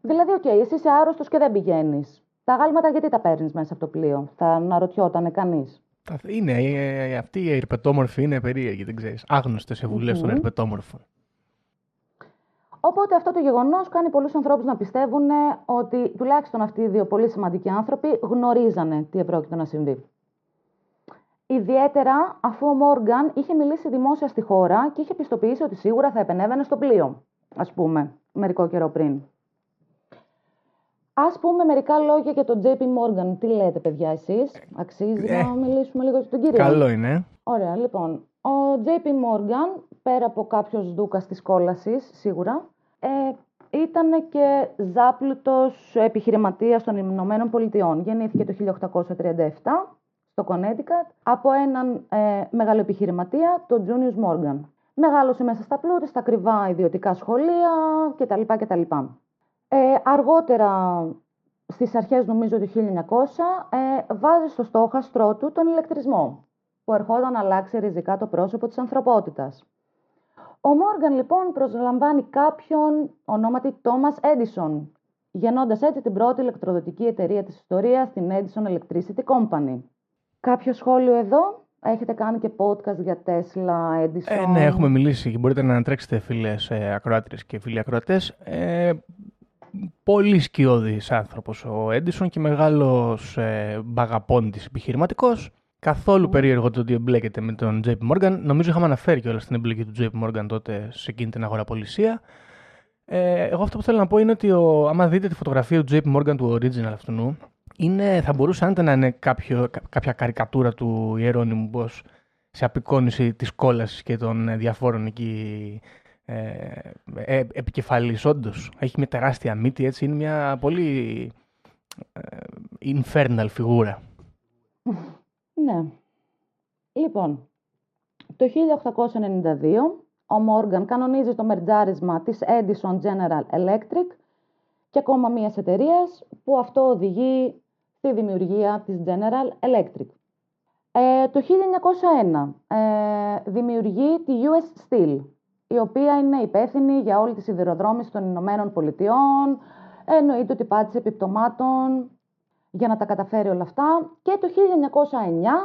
Δηλαδή, οκ, εσύ είσαι άρρωστος και δεν πηγαίνεις. Τα αγάλματα γιατί τα παίρνεις μέσα από το πλοίο, θα αναρωτιότανε κανείς. Τα- Είναι, ε, ε, αυτοί οι ερπετόμορφοι είναι περίεργοι, δεν ξέρεις. Άγνωστες συμβουλές των Μμμ. ερπετόμορφων. Οπότε αυτό το γεγονός κάνει πολλούς ανθρώπους να πιστεύουν ότι τουλάχιστον αυτοί οι δύο πολύ σημαντικοί άνθρωποι γνωρίζανε τι επρόκειτο να συμβεί. Ιδιαίτερα αφού ο Μόργαν είχε μιλήσει δημόσια στη χώρα και είχε πιστοποιήσει ότι σίγουρα θα επενέβαινε στο πλοίο, ας πούμε, μερικό καιρό πριν. Ας πούμε μερικά λόγια για τον JP Morgan. Τι λέτε παιδιά εσείς, αξίζει ε, να μιλήσουμε λίγο για τον κύριο; Καλό είναι. ε. Ωραία, λοιπόν. Ο JP Morgan, πέρα από κάποιος δούκας της κόλασης, σίγουρα, ε, ήταν και ζάπλουτος επιχειρηματίας των Ηνωμένων Πολιτειών. Γεννήθηκε το 1837 στο Connecticut από έναν ε, μεγάλο επιχειρηματία, τον Junius Morgan. Μεγάλωσε μέσα στα πλούτη, στα ακριβά ιδιωτικά σχολεία κτλ. κτλ. Ε, αργότερα, στις αρχές νομίζω του 1900, ε, βάζει στο στόχαστρό του τον ηλεκτρισμό που ερχόταν να αλλάξει ριζικά το πρόσωπο της ανθρωπότητας. Ο Μόργαν λοιπόν προσλαμβάνει κάποιον ονόματι Τόμας Έντισον, γεννώντας έτσι την πρώτη ηλεκτροδοτική εταιρεία της ιστορίας, την Edison Electricity Company. Κάποιο σχόλιο εδώ; Έχετε κάνει και podcast για Tesla, Edison; Ε, ναι, έχουμε μιλήσει και μπορείτε να ανατρέξετε φίλες ε, ακροάτριες και φίλοι ακροατές. Ε, πολύ σκιώδης άνθρωπος ο Έντισον και μεγάλος ε, μπαγαπώντης επιχειρηματικός. Καθόλου περίεργο το ότι εμπλέκεται με τον JP Morgan. Νομίζω είχαμε αναφέρει και όλα στην εμπλοκή του JP Morgan τότε σε εκείνη την αγοραπολισία. Ε, εγώ αυτό που θέλω να πω είναι ότι ο, άμα δείτε τη φωτογραφία του JP Morgan του original αυτού, είναι, θα μπορούσε άντε να είναι κάποιο, κα- κάποια καρικατούρα του Ιερώνυμου Μπος σε απεικόνιση της κόλασης και των ε, διαφόρων εκεί ε, ε, επικεφαλής όντως. Έχει μια τεράστια μύτη έτσι, είναι μια πολύ ε, infernal φιγούρα. Ναι. Λοιπόν, το 1892 ο Μόργαν κανονίζει το μερτζάρισμα της Edison General Electric και ακόμα μιας εταιρείας που αυτό οδηγεί στη δημιουργία της General Electric. Ε, το 1901 ε, δημιουργεί τη US Steel, η οποία είναι υπεύθυνη για όλη τη σιδηροδρόμηση των Ηνωμένων Πολιτειών, εννοείται ότι πάτησε επιπτωμάτων για να τα καταφέρει όλα αυτά και το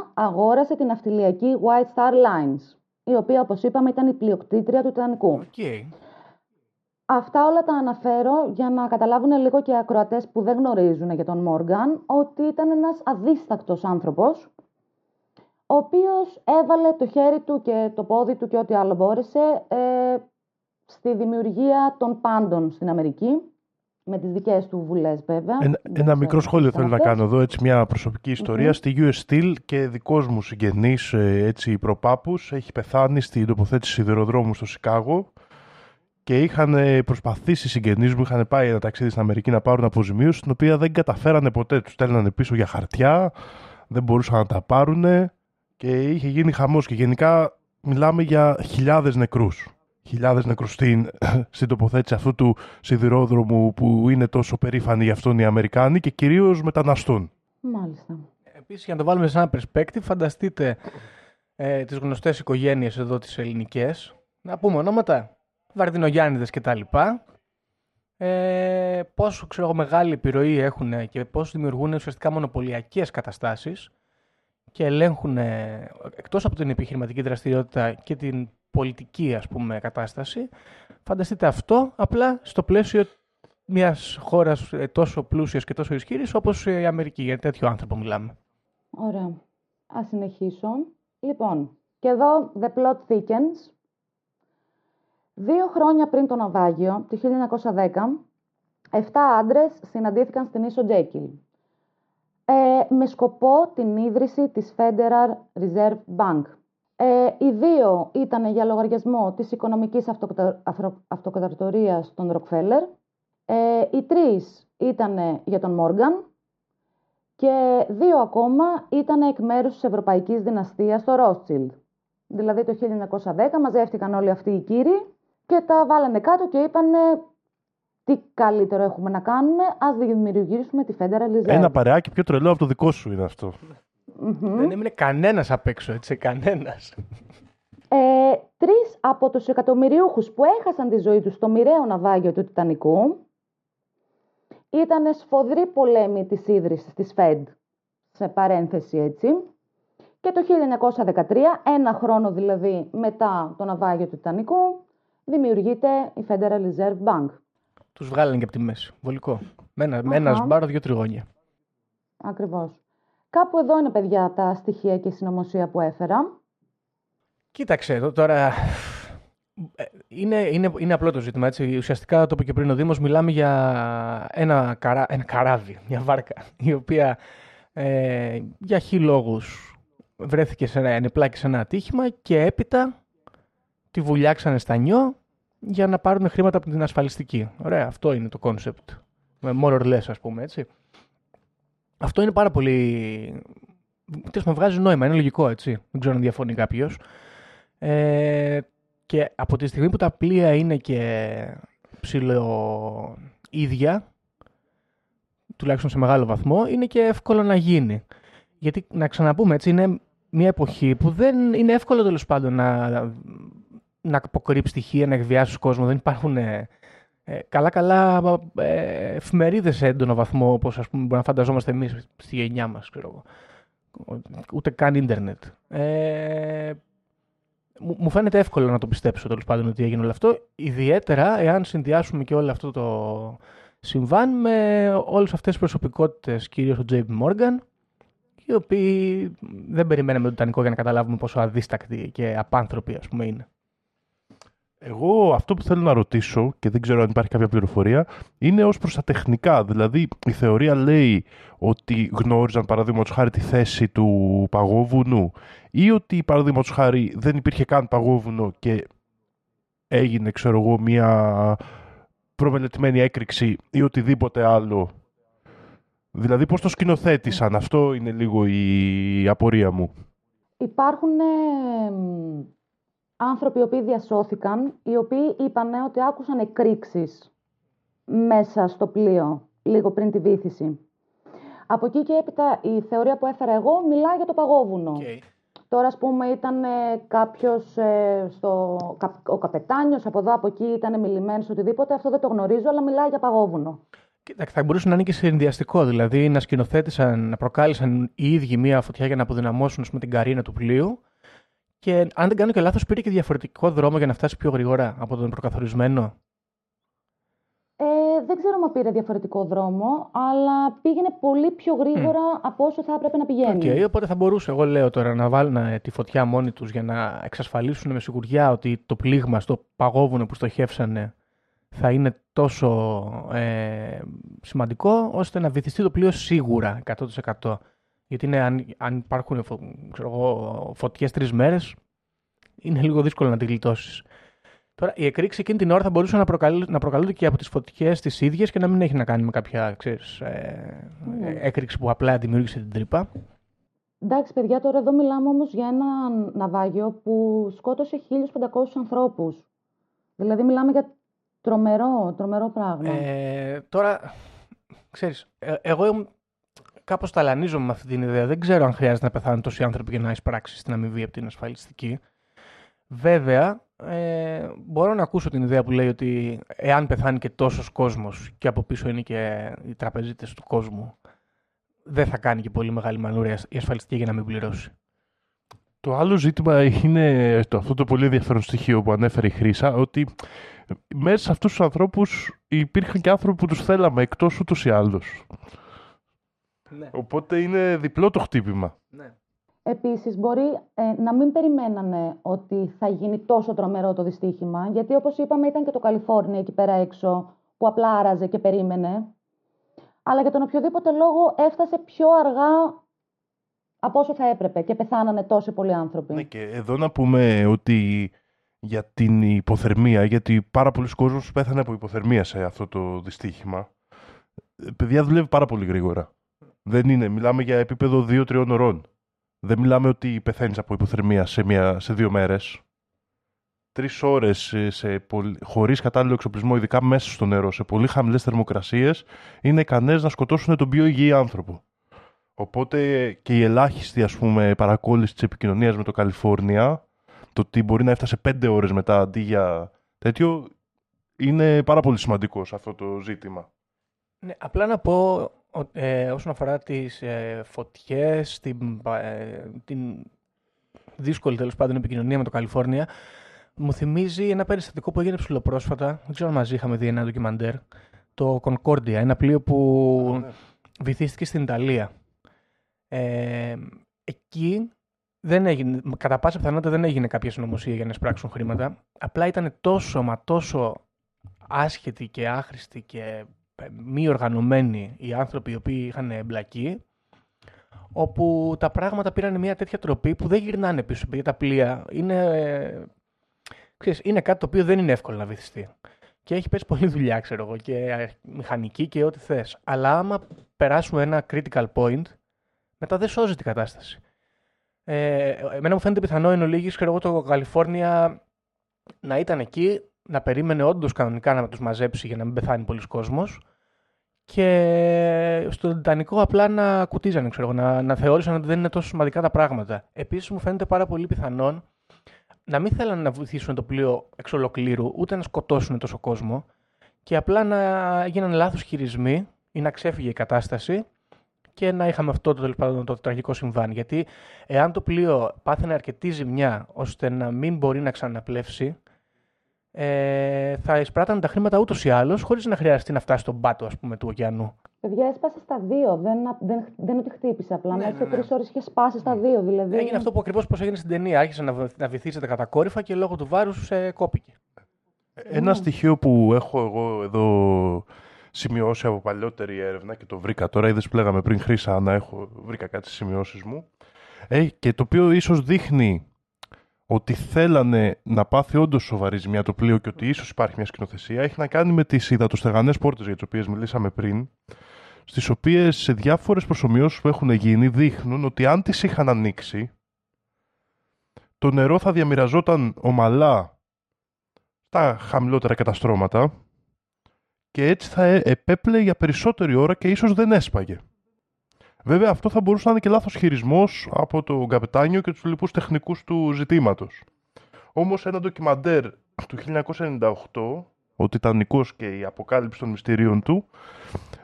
1909 αγόρασε την αυτιλιακή White Star Lines, η οποία όπως είπαμε ήταν η πλειοκτήτρια του Τιτανικού. Okay. Αυτά όλα τα αναφέρω για να καταλάβουν λίγο και οι ακροατές που δεν γνωρίζουν για τον Μόργαν ότι ήταν ένας αδίστακτος άνθρωπος ο οποίος έβαλε το χέρι του και το πόδι του και ό,τι άλλο μπόρεσε ε, στη δημιουργία των πάντων στην Αμερική με τις δικές του βουλές βέβαια. Ένα, Δεν ένα ξέρω μικρό αν σχόλιο ήταν θέλω να αυτές. κάνω εδώ, έτσι μια προσωπική ιστορία. Στη US Steel και δικός μου συγγενής, ε, έτσι προπάπους, έχει πεθάνει στην τοποθέτηση σιδηροδρόμου στο Σικάγο και είχαν ε, προσπαθήσει οι συγγενείς μου, είχαν πάει ένα ταξίδι στην Αμερική να πάρουν αποζημίωση, την οποία δεν καταφέρανε ποτέ. Τους στέλνανε πίσω για χαρτιά, δεν μπορούσαν να τα πάρουν και είχε γίνει χαμός και γενικά μιλάμε για χιλιάδες νεκρούς. Χιλιάδες νεκρούς στην, στην τοποθέτηση αυτού του σιδηρόδρομου που είναι τόσο περήφανοι γι' αυτόν οι Αμερικάνοι και κυρίως μεταναστούν. Μάλιστα. Επίσης, για να το βάλουμε σε ένα perspective, φανταστείτε ε, τις γνωστές οικογένειες εδώ τις ελληνικές. Να πούμε ονόματα, Βαρδινογιάννηδες και τα λοιπά. Ε, πόσο ξέρω, εγώ, μεγάλη επιρροή έχουν και πώς δημιουργούν ουσιαστικά μονοπωλιακές καταστάσεις και ελέγχουν ε, εκτός από την επιχειρηματική δραστηριότητα και την πολιτική ας πούμε κατάσταση. Φανταστείτε αυτό απλά στο πλαίσιο μιας χώρας ε, τόσο πλούσιας και τόσο ισχύρης όπως ε, η Αμερική. Για τέτοιο άνθρωπο μιλάμε. Ωραία. Ας συνεχίσω. Λοιπόν, και εδώ the plot thickens. Δύο χρόνια πριν το ναυάγιο, το 1910, εφτά άντρες συναντήθηκαν στην ίσο Τζέκιλ. Ε, με σκοπό την ίδρυση της Federal Reserve Bank. Ε, οι δύο ήταν για λογαριασμό της οικονομικής αυτοκτα- αφρο- αυτοκρατορίας των Rockefeller. Ε, οι τρεις ήταν για τον Μόργαν και δύο ακόμα ήταν εκ μέρους της Ευρωπαϊκής Δυναστείας στο Rothschild. Δηλαδή το 1910 μαζεύτηκαν όλοι αυτοί οι κύριοι και τα βάλανε κάτω και είπανε τι καλύτερο έχουμε να κάνουμε, ας δημιουργήσουμε τη Federal Reserve. Ένα παρεάκι πιο τρελό από το δικό σου είναι αυτό. Μμμ. Δεν έμεινε κανένας απ' έξω, έτσι, κανένας. Ε, τρεις από τους εκατομμυριούχους που έχασαν τη ζωή τους στο μοιραίο ναυάγιο του Τιτανικού ήταν σφοδροί πολέμοι της ίδρυσης της Fed, σε παρένθεση έτσι. Και το 1913, ένα χρόνο δηλαδή μετά το ναυάγιο του Τιτανικού, δημιουργείται η Federal Reserve Bank. Τους βγάλανε και από τη μέση. Βολικό. Με ένα, με ένας Αχα. σμπάρο, δύο τριγώνια. Ακριβώς. Κάπου εδώ είναι, παιδιά, τα στοιχεία και η συνωμοσία που έφερα. Κοίταξε εδώ τώρα. ε, Είναι, είναι, είναι απλό το ζήτημα. Έτσι. Ουσιαστικά το είπε και πριν ο Δήμος, μιλάμε για ένα, καρά, ένα καράβι, μια βάρκα, η οποία ε, για χι λόγους βρέθηκε σε ένα, ενεπλάκη σε ένα ατύχημα και έπειτα τη βουλιάξανε στάνιο για να πάρουν χρήματα από την ασφαλιστική. Ωραία, αυτό είναι το concept. More or less, ας πούμε, έτσι. Αυτό είναι πάρα πολύ... Τέλος πάντων βγάζει νόημα, είναι λογικό, έτσι. Δεν ξέρω αν διαφωνεί κάποιος. Ε, και από τη στιγμή που τα πλοία είναι και ψιλοΐδια, τουλάχιστον σε μεγάλο βαθμό, είναι και εύκολο να γίνει. Γιατί, να ξαναπούμε, έτσι, είναι μια εποχή που δεν είναι εύκολο τέλος πάντων να, να αποκρύψει στοιχεία, να εκβιάσει κόσμο. Δεν υπάρχουν ε, ε, καλά-καλά ε, εφημερίδες σε έντονο βαθμό, όπως ας πούμε μπορεί να φανταζόμαστε εμείς στη γενιά μας, ξέρω εγώ. ούτε καν ίντερνετ. Ε, μου μου φαίνεται εύκολο να το πιστέψω τέλος πάντων ότι έγινε όλο αυτό. Ιδιαίτερα εάν συνδυάσουμε και όλο αυτό το συμβάν με όλες αυτές τις προσωπικότητες, κυρίως ο JP Morgan, οι οποίοι δεν περιμέναμε τον Τιτανικό για να καταλάβουμε πόσο αδίστακτοι και απάνθρωποι ας πούμε είναι. Εγώ αυτό που θέλω να ρωτήσω και δεν ξέρω αν υπάρχει κάποια πληροφορία είναι ως προς τα τεχνικά. Δηλαδή η θεωρία λέει ότι γνώριζαν παραδείγματος χάρη τη θέση του παγόβουνου ή ότι παραδείγματος χάρη δεν υπήρχε καν παγόβουνο και έγινε ξέρω εγώ μια προμελετημένη έκρηξη ή οτιδήποτε άλλο. Δηλαδή πώς το σκηνοθέτησαν; Αυτό είναι λίγο η απορία μου. Υπάρχουν ε, μ, άνθρωποι οι οποίοι διασώθηκαν, οι οποίοι είπαν ότι άκουσαν εκρήξεις μέσα στο πλοίο, λίγο πριν τη βήθηση. Από εκεί και έπειτα η θεωρία που έφερα εγώ μιλάει για το παγόβουνο. Τώρα, ας πούμε, ήταν ε, κάποιος, ε, στο, κα- ο καπετάνιος, από εδώ, από εκεί, ήταν μιλημένος, οτιδήποτε. Αυτό δεν το γνωρίζω, αλλά μιλάει για παγόβουνο. Κοίτα, θα μπορούσε να είναι και συνδυαστικό, δηλαδή να σκηνοθέτησαν, να προκάλεσαν οι ίδιοι μία φωτιά για να αποδυναμώσουν ας πούμε, την καρίνα του πλοίου και αν δεν κάνω και λάθος πήρε και διαφορετικό δρόμο για να φτάσει πιο γρήγορα από τον προκαθορισμένο. Ε, δεν ξέρω αν πήρε διαφορετικό δρόμο, αλλά πήγαινε πολύ πιο γρήγορα από όσο θα έπρεπε να πηγαίνει. Οκ, οπότε θα μπορούσε, εγώ λέω τώρα, να βάλουν ε, τη φωτιά μόνοι τους για να εξασφαλίσουν με σιγουριά ότι το πλήγμα στο παγόβουνο που στοχεύσανε θα είναι τόσο ε, σημαντικό ώστε να βυθιστεί το πλοίο σίγουρα 100%. Γιατί είναι, αν, αν υπάρχουν φω, ξέρω εγώ, φωτιές τρεις μέρες, είναι λίγο δύσκολο να τη γλιτώσεις. Τώρα, η εκρήξη εκείνη την ώρα θα μπορούσε να, προκαλεί, να προκαλούνται και από τις φωτιές τις ίδιες και να μην έχει να κάνει με κάποια ξέρεις, ε, Ναι. έκρηξη που απλά δημιούργησε την τρύπα. Εντάξει, παιδιά, τώρα εδώ μιλάμε όμως για ένα ναυάγιο που σκότωσε 1.500 ανθρώπους. Δηλαδή, μιλάμε για τρομερό, τρομερό πράγμα. Ε, τώρα, ξέρεις, ε, εγώ κάπως ταλανίζομαι με αυτή την ιδέα. Δεν ξέρω αν χρειάζεται να πεθάνουν τόσοι άνθρωποι για να εισπράξει την αμοιβή από την ασφαλιστική. Βέβαια, ε, μπορώ να ακούσω την ιδέα που λέει ότι εάν πεθάνει και τόσος κόσμος και από πίσω είναι και οι τραπεζίτες του κόσμου, δεν θα κάνει και πολύ μεγάλη μανούρια η ασφαλιστική για να μην πληρώσει. Το άλλο ζήτημα είναι το, αυτό το πολύ ενδιαφέρον στοιχείο που ανέφερε η Χρύσα, ότι μέσα σε αυτούς τους ανθρώπους υπήρχαν και άνθρωποι που τους θέλαμε εκτός ούτως ή άλλως. Ναι. Οπότε είναι διπλό το χτύπημα. ναι. Επίσης, μπορεί ε, να μην περιμένανε ότι θα γίνει τόσο τρομερό το δυστύχημα, γιατί όπως είπαμε ήταν και το Καλιφόρνια εκεί πέρα έξω, που απλά άραζε και περίμενε. Αλλά για τον οποιοδήποτε λόγο έφτασε πιο αργά από όσο θα έπρεπε και πεθάνανε τόσοι πολλοί άνθρωποι. Ναι, και εδώ να πούμε ότι για την υποθερμία, γιατί πάρα πολλοί κόσμος πέθανε από υποθερμία σε αυτό το δυστύχημα. Ε, Παιδιά δουλεύει πάρα πολύ γρήγορα. Δεν είναι, μιλάμε για επίπεδο 2-3 ωρών. Δεν μιλάμε ότι πεθαίνεις από υποθερμία σε, μια, σε δύο μέρες. Τρεις ώρες ε, σε πολυ... χωρίς κατάλληλο εξοπλισμό, ειδικά μέσα στο νερό, σε πολύ χαμηλές θερμοκρασίες, είναι ικανές να σκοτώσουν τον πιο υγιή άνθρωπο. Οπότε και η ελάχιστη ας πούμε, παρακόλληση της επικοινωνίας με το Καλιφόρνια, το ότι μπορεί να έφτασε πέντε ώρες μετά αντί για τέτοιο, είναι πάρα πολύ σημαντικό σε αυτό το ζήτημα. Ναι, απλά να πω ο- ε, όσον αφορά τις ε, φωτιές, την, πα- ε, την δύσκολη τέλος πάντων επικοινωνία με το Καλιφόρνια, μου θυμίζει ένα περιστατικό που έγινε ψηλοπρόσφατα. Δεν ξέρω αν μαζί είχαμε δει ένα ντοκιμαντέρ. Το Concordia, ένα πλοίο που βυθίστηκε στην Ιταλία. Ε, εκεί δεν έγινε, κατά πάσα πιθανότητα δεν έγινε κάποια συνωμοσία για να εισπράξουν χρήματα. Απλά ήταν τόσο μα τόσο άσχετοι και άχρηστοι και ε, μη οργανωμένοι οι άνθρωποι οι οποίοι είχαν εμπλακεί, όπου τα πράγματα πήραν μια τέτοια τροπή που δεν γυρνάνε πίσω. Γιατί τα πλοία είναι, ε, ξέρεις, είναι κάτι το οποίο δεν είναι εύκολο να βυθιστεί. Και έχει πέσει πολλή δουλειά, ξέρω εγώ, και ε, μηχανική και ό,τι θες. Αλλά άμα περάσουμε ένα critical point, μετά δεν σώζει την κατάσταση. Ε, εμένα μου φαίνεται πιθανό εν ολίγης, ξέρω εγώ, το Καλιφόρνια να ήταν εκεί, να περίμενε όντως κανονικά να τους μαζέψει για να μην πεθάνει πολλοί κόσμος. Και στο Τιτανικό απλά να κουτίζανε, ξέρω, εγώ, να, να θεώρησαν ότι δεν είναι τόσο σημαντικά τα πράγματα. Επίσης, μου φαίνεται πάρα πολύ πιθανόν να μην θέλανε να βοηθήσουν το πλοίο εξ ολοκλήρου, ούτε να σκοτώσουν τόσο κόσμο, και απλά να γίνανε λάθος χειρισμοί ή να ξέφυγε η κατάσταση και να είχαμε αυτό το, τέλος πάντων, το τραγικό συμβάν. Γιατί εάν το πλοίο πάθαινε αρκετή ζημιά ώστε να μην μπορεί να ξαναπλεύσει, ε, θα εισπράττανε τα χρήματα ούτως ή άλλως, χωρίς να χρειαστεί να φτάσει στον πάτο ας πούμε, του ωκεανού. Παιδιά, έσπασε στα δύο. Δεν, δεν, δεν είναι ότι χτύπησε απλά. Ναι, Μέχρι ναι, ναι. τρεις ώρες είχε σπάσει στα δύο. Δηλαδή. Έγινε αυτό που ακριβώς πώς έγινε στην ταινία. Άρχισε να, βυ- να βυθίζεται κατακόρυφα και λόγω του βάρους ε, κόπηκε. Ένα στοιχείο που έχω εγώ εδώ σημειώσει από παλιότερη έρευνα και το βρήκα τώρα, είδες που λέγαμε πριν Χρύσα να έχω, βρήκα κάτι στις σημειώσεις μου ε, και το οποίο ίσως δείχνει ότι θέλανε να πάθει όντως σοβαρή ζημιά το πλοίο και ότι ίσως υπάρχει μια σκηνοθεσία έχει να κάνει με τις υδατοστεγανές πόρτες για τις οποίες μιλήσαμε πριν στις οποίες σε διάφορες προσωμιώσεις που έχουν γίνει δείχνουν ότι αν τις είχαν ανοίξει το νερό θα διαμοιραζόταν ομαλά στα χαμηλότερα καταστρώματα και έτσι θα ε- επέπλεε για περισσότερη ώρα και ίσως δεν έσπαγε. Βέβαια αυτό θα μπορούσε να είναι και λάθος χειρισμός από τον καπετάνιο και τους λοιπούς τεχνικούς του ζητήματος. Όμως ένα ντοκιμαντέρ του 1998, ο Τιτανικός και η αποκάλυψη των μυστηρίων του,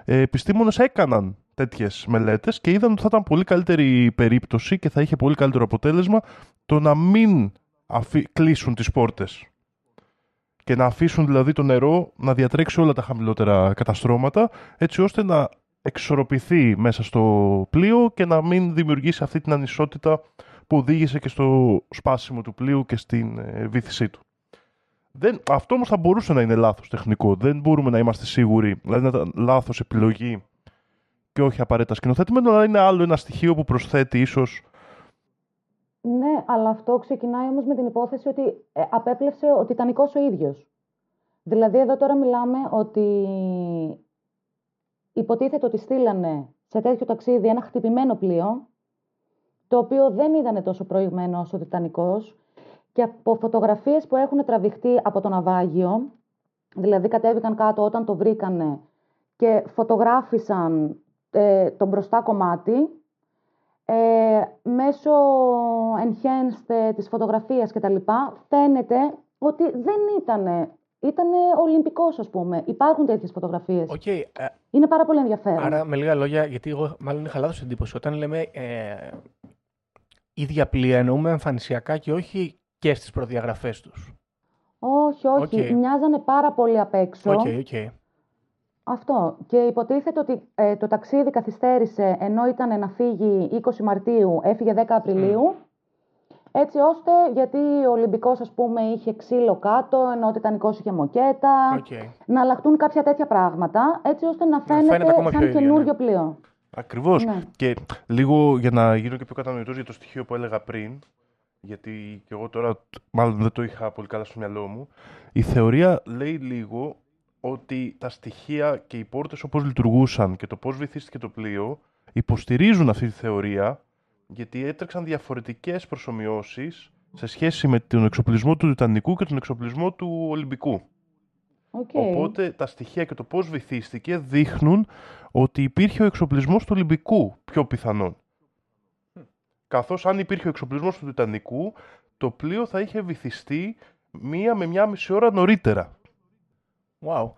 ε, επιστήμονες έκαναν τέτοιες μελέτες και είδαν ότι θα ήταν πολύ καλύτερη περίπτωση και θα είχε πολύ καλύτερο αποτέλεσμα το να μην αφή- κλείσουν τις πόρτες και να αφήσουν δηλαδή το νερό να διατρέξει όλα τα χαμηλότερα καταστρώματα έτσι ώστε να εξορροπηθεί μέσα στο πλοίο και να μην δημιουργήσει αυτή την ανισότητα που οδήγησε και στο σπάσιμο του πλοίου και στην ε, βύθισή του. Δεν, αυτό όμως θα μπορούσε να είναι λάθος τεχνικό. Δεν μπορούμε να είμαστε σίγουροι. Δηλαδή να ήταν λάθος επιλογή και όχι απαραίτητα σκηνοθετημένο, αλλά είναι άλλο ένα στοιχείο που προσθέτει ίσως Ναι, αλλά αυτό ξεκινάει όμως με την υπόθεση ότι ε, απέπλευσε ο Τιτανικός ο ίδιος. Δηλαδή εδώ τώρα μιλάμε ότι υποτίθεται ότι στείλανε σε τέτοιο ταξίδι ένα χτυπημένο πλοίο, το οποίο δεν ήταν τόσο προηγμένο όσο ο Τιτανικός και από φωτογραφίες που έχουν τραβηχτεί από το ναυάγιο, δηλαδή κατέβηκαν κάτω όταν το βρήκανε και φωτογράφησαν ε, το μπροστά κομμάτι, ε, μέσω enhanced ε, της φωτογραφίας και τα λοιπά, φαίνεται ότι δεν ήτανε, ήτανε ολυμπικός ας πούμε. Υπάρχουν τέτοιες φωτογραφίες. Οκ, ε, Είναι πάρα πολύ ενδιαφέρον. άρα με λίγα λόγια, γιατί εγώ μάλλον είχα λάθος εντύπωση. Όταν λέμε ε, ίδια πλοία εννοούμε εμφανισιακά και όχι και στις προδιαγραφές τους. Όχι, όχι. Οκ. Μοιάζανε πάρα πολύ απ' έξω. OK, OK. Αυτό. Και υποτίθεται ότι ε, το ταξίδι καθυστέρησε ενώ ήταν να φύγει 20 Μαρτίου, έφυγε 10 Απριλίου. Έτσι ώστε, γιατί ο Ολυμπικός ας πούμε είχε ξύλο κάτω, ενώ ο Τιτανικός είχε μοκέτα. Οκ. Να αλλαχτούν κάποια τέτοια πράγματα, έτσι ώστε να φαίνεται, φαίνεται ακόμα πιο σαν ίδιο, καινούριο ναι. πλοίο. Ακριβώς. Ναι. Και λίγο για να γίνω και πιο κατανοητός για το στοιχείο που έλεγα πριν, γιατί και εγώ τώρα μάλλον δεν το είχα πολύ καλά στο μυαλό μου, η θεωρία λέει λίγο ότι τα στοιχεία και οι πόρτες όπως λειτουργούσαν και το πώς βυθίστηκε το πλοίο υποστηρίζουν αυτή τη θεωρία γιατί έτρεξαν διαφορετικές προσομοιώσεις σε σχέση με τον εξοπλισμό του Τιτανικού και τον εξοπλισμό του Ολυμπικού. Οκ. Οπότε τα στοιχεία και το πώς βυθίστηκε δείχνουν ότι υπήρχε ο εξοπλισμός του Ολυμπικού, πιο πιθανόν. Καθώς αν υπήρχε ο εξοπλισμός του Τιτανικού, το πλοίο θα είχε βυθιστεί μία με μία μισή ώρα νωρίτερα. Wow.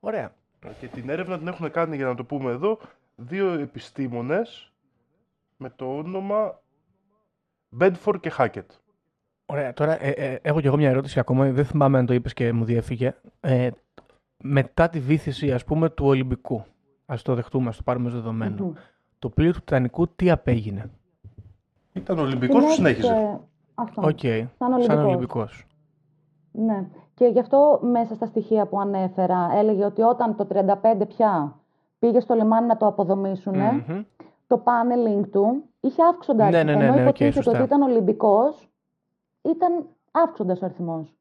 Ωραία. Και την έρευνα την έχουν κάνει, για να το πούμε εδώ, δύο επιστήμονες με το όνομα Bedford και Hackett. Ωραία. Τώρα ε, ε, έχω κι εγώ μια ερώτηση ακόμα. Δεν θυμάμαι αν το είπες και μου διέφυγε. Ε, μετά τη βύθιση, ας πούμε, του Ολυμπικού. Ας το δεχτούμε, ας το πάρουμε ως δεδομένο. Μμμ. Το πλοίο του Τιτανικού τι απέγινε; Ήταν ο Ολυμπικός που συνέχιζε; Συνέχισε Αυτό. Οκ. Σαν Ολυμπικός. Ολυμπικός. Ναι. Και γι' αυτό μέσα στα στοιχεία που ανέφερα έλεγε ότι όταν το 35 πια πήγε στο λιμάνι να το αποδομήσουν, Μμμ. Το paneling του είχε αύξοντας Ναι, αριθμό. ναι, ναι, Ενώ ναι, οκ, υποτίθεται σωστά. ότι ήταν Ολυμπικός, ήταν αύξοντας ο αριθμός.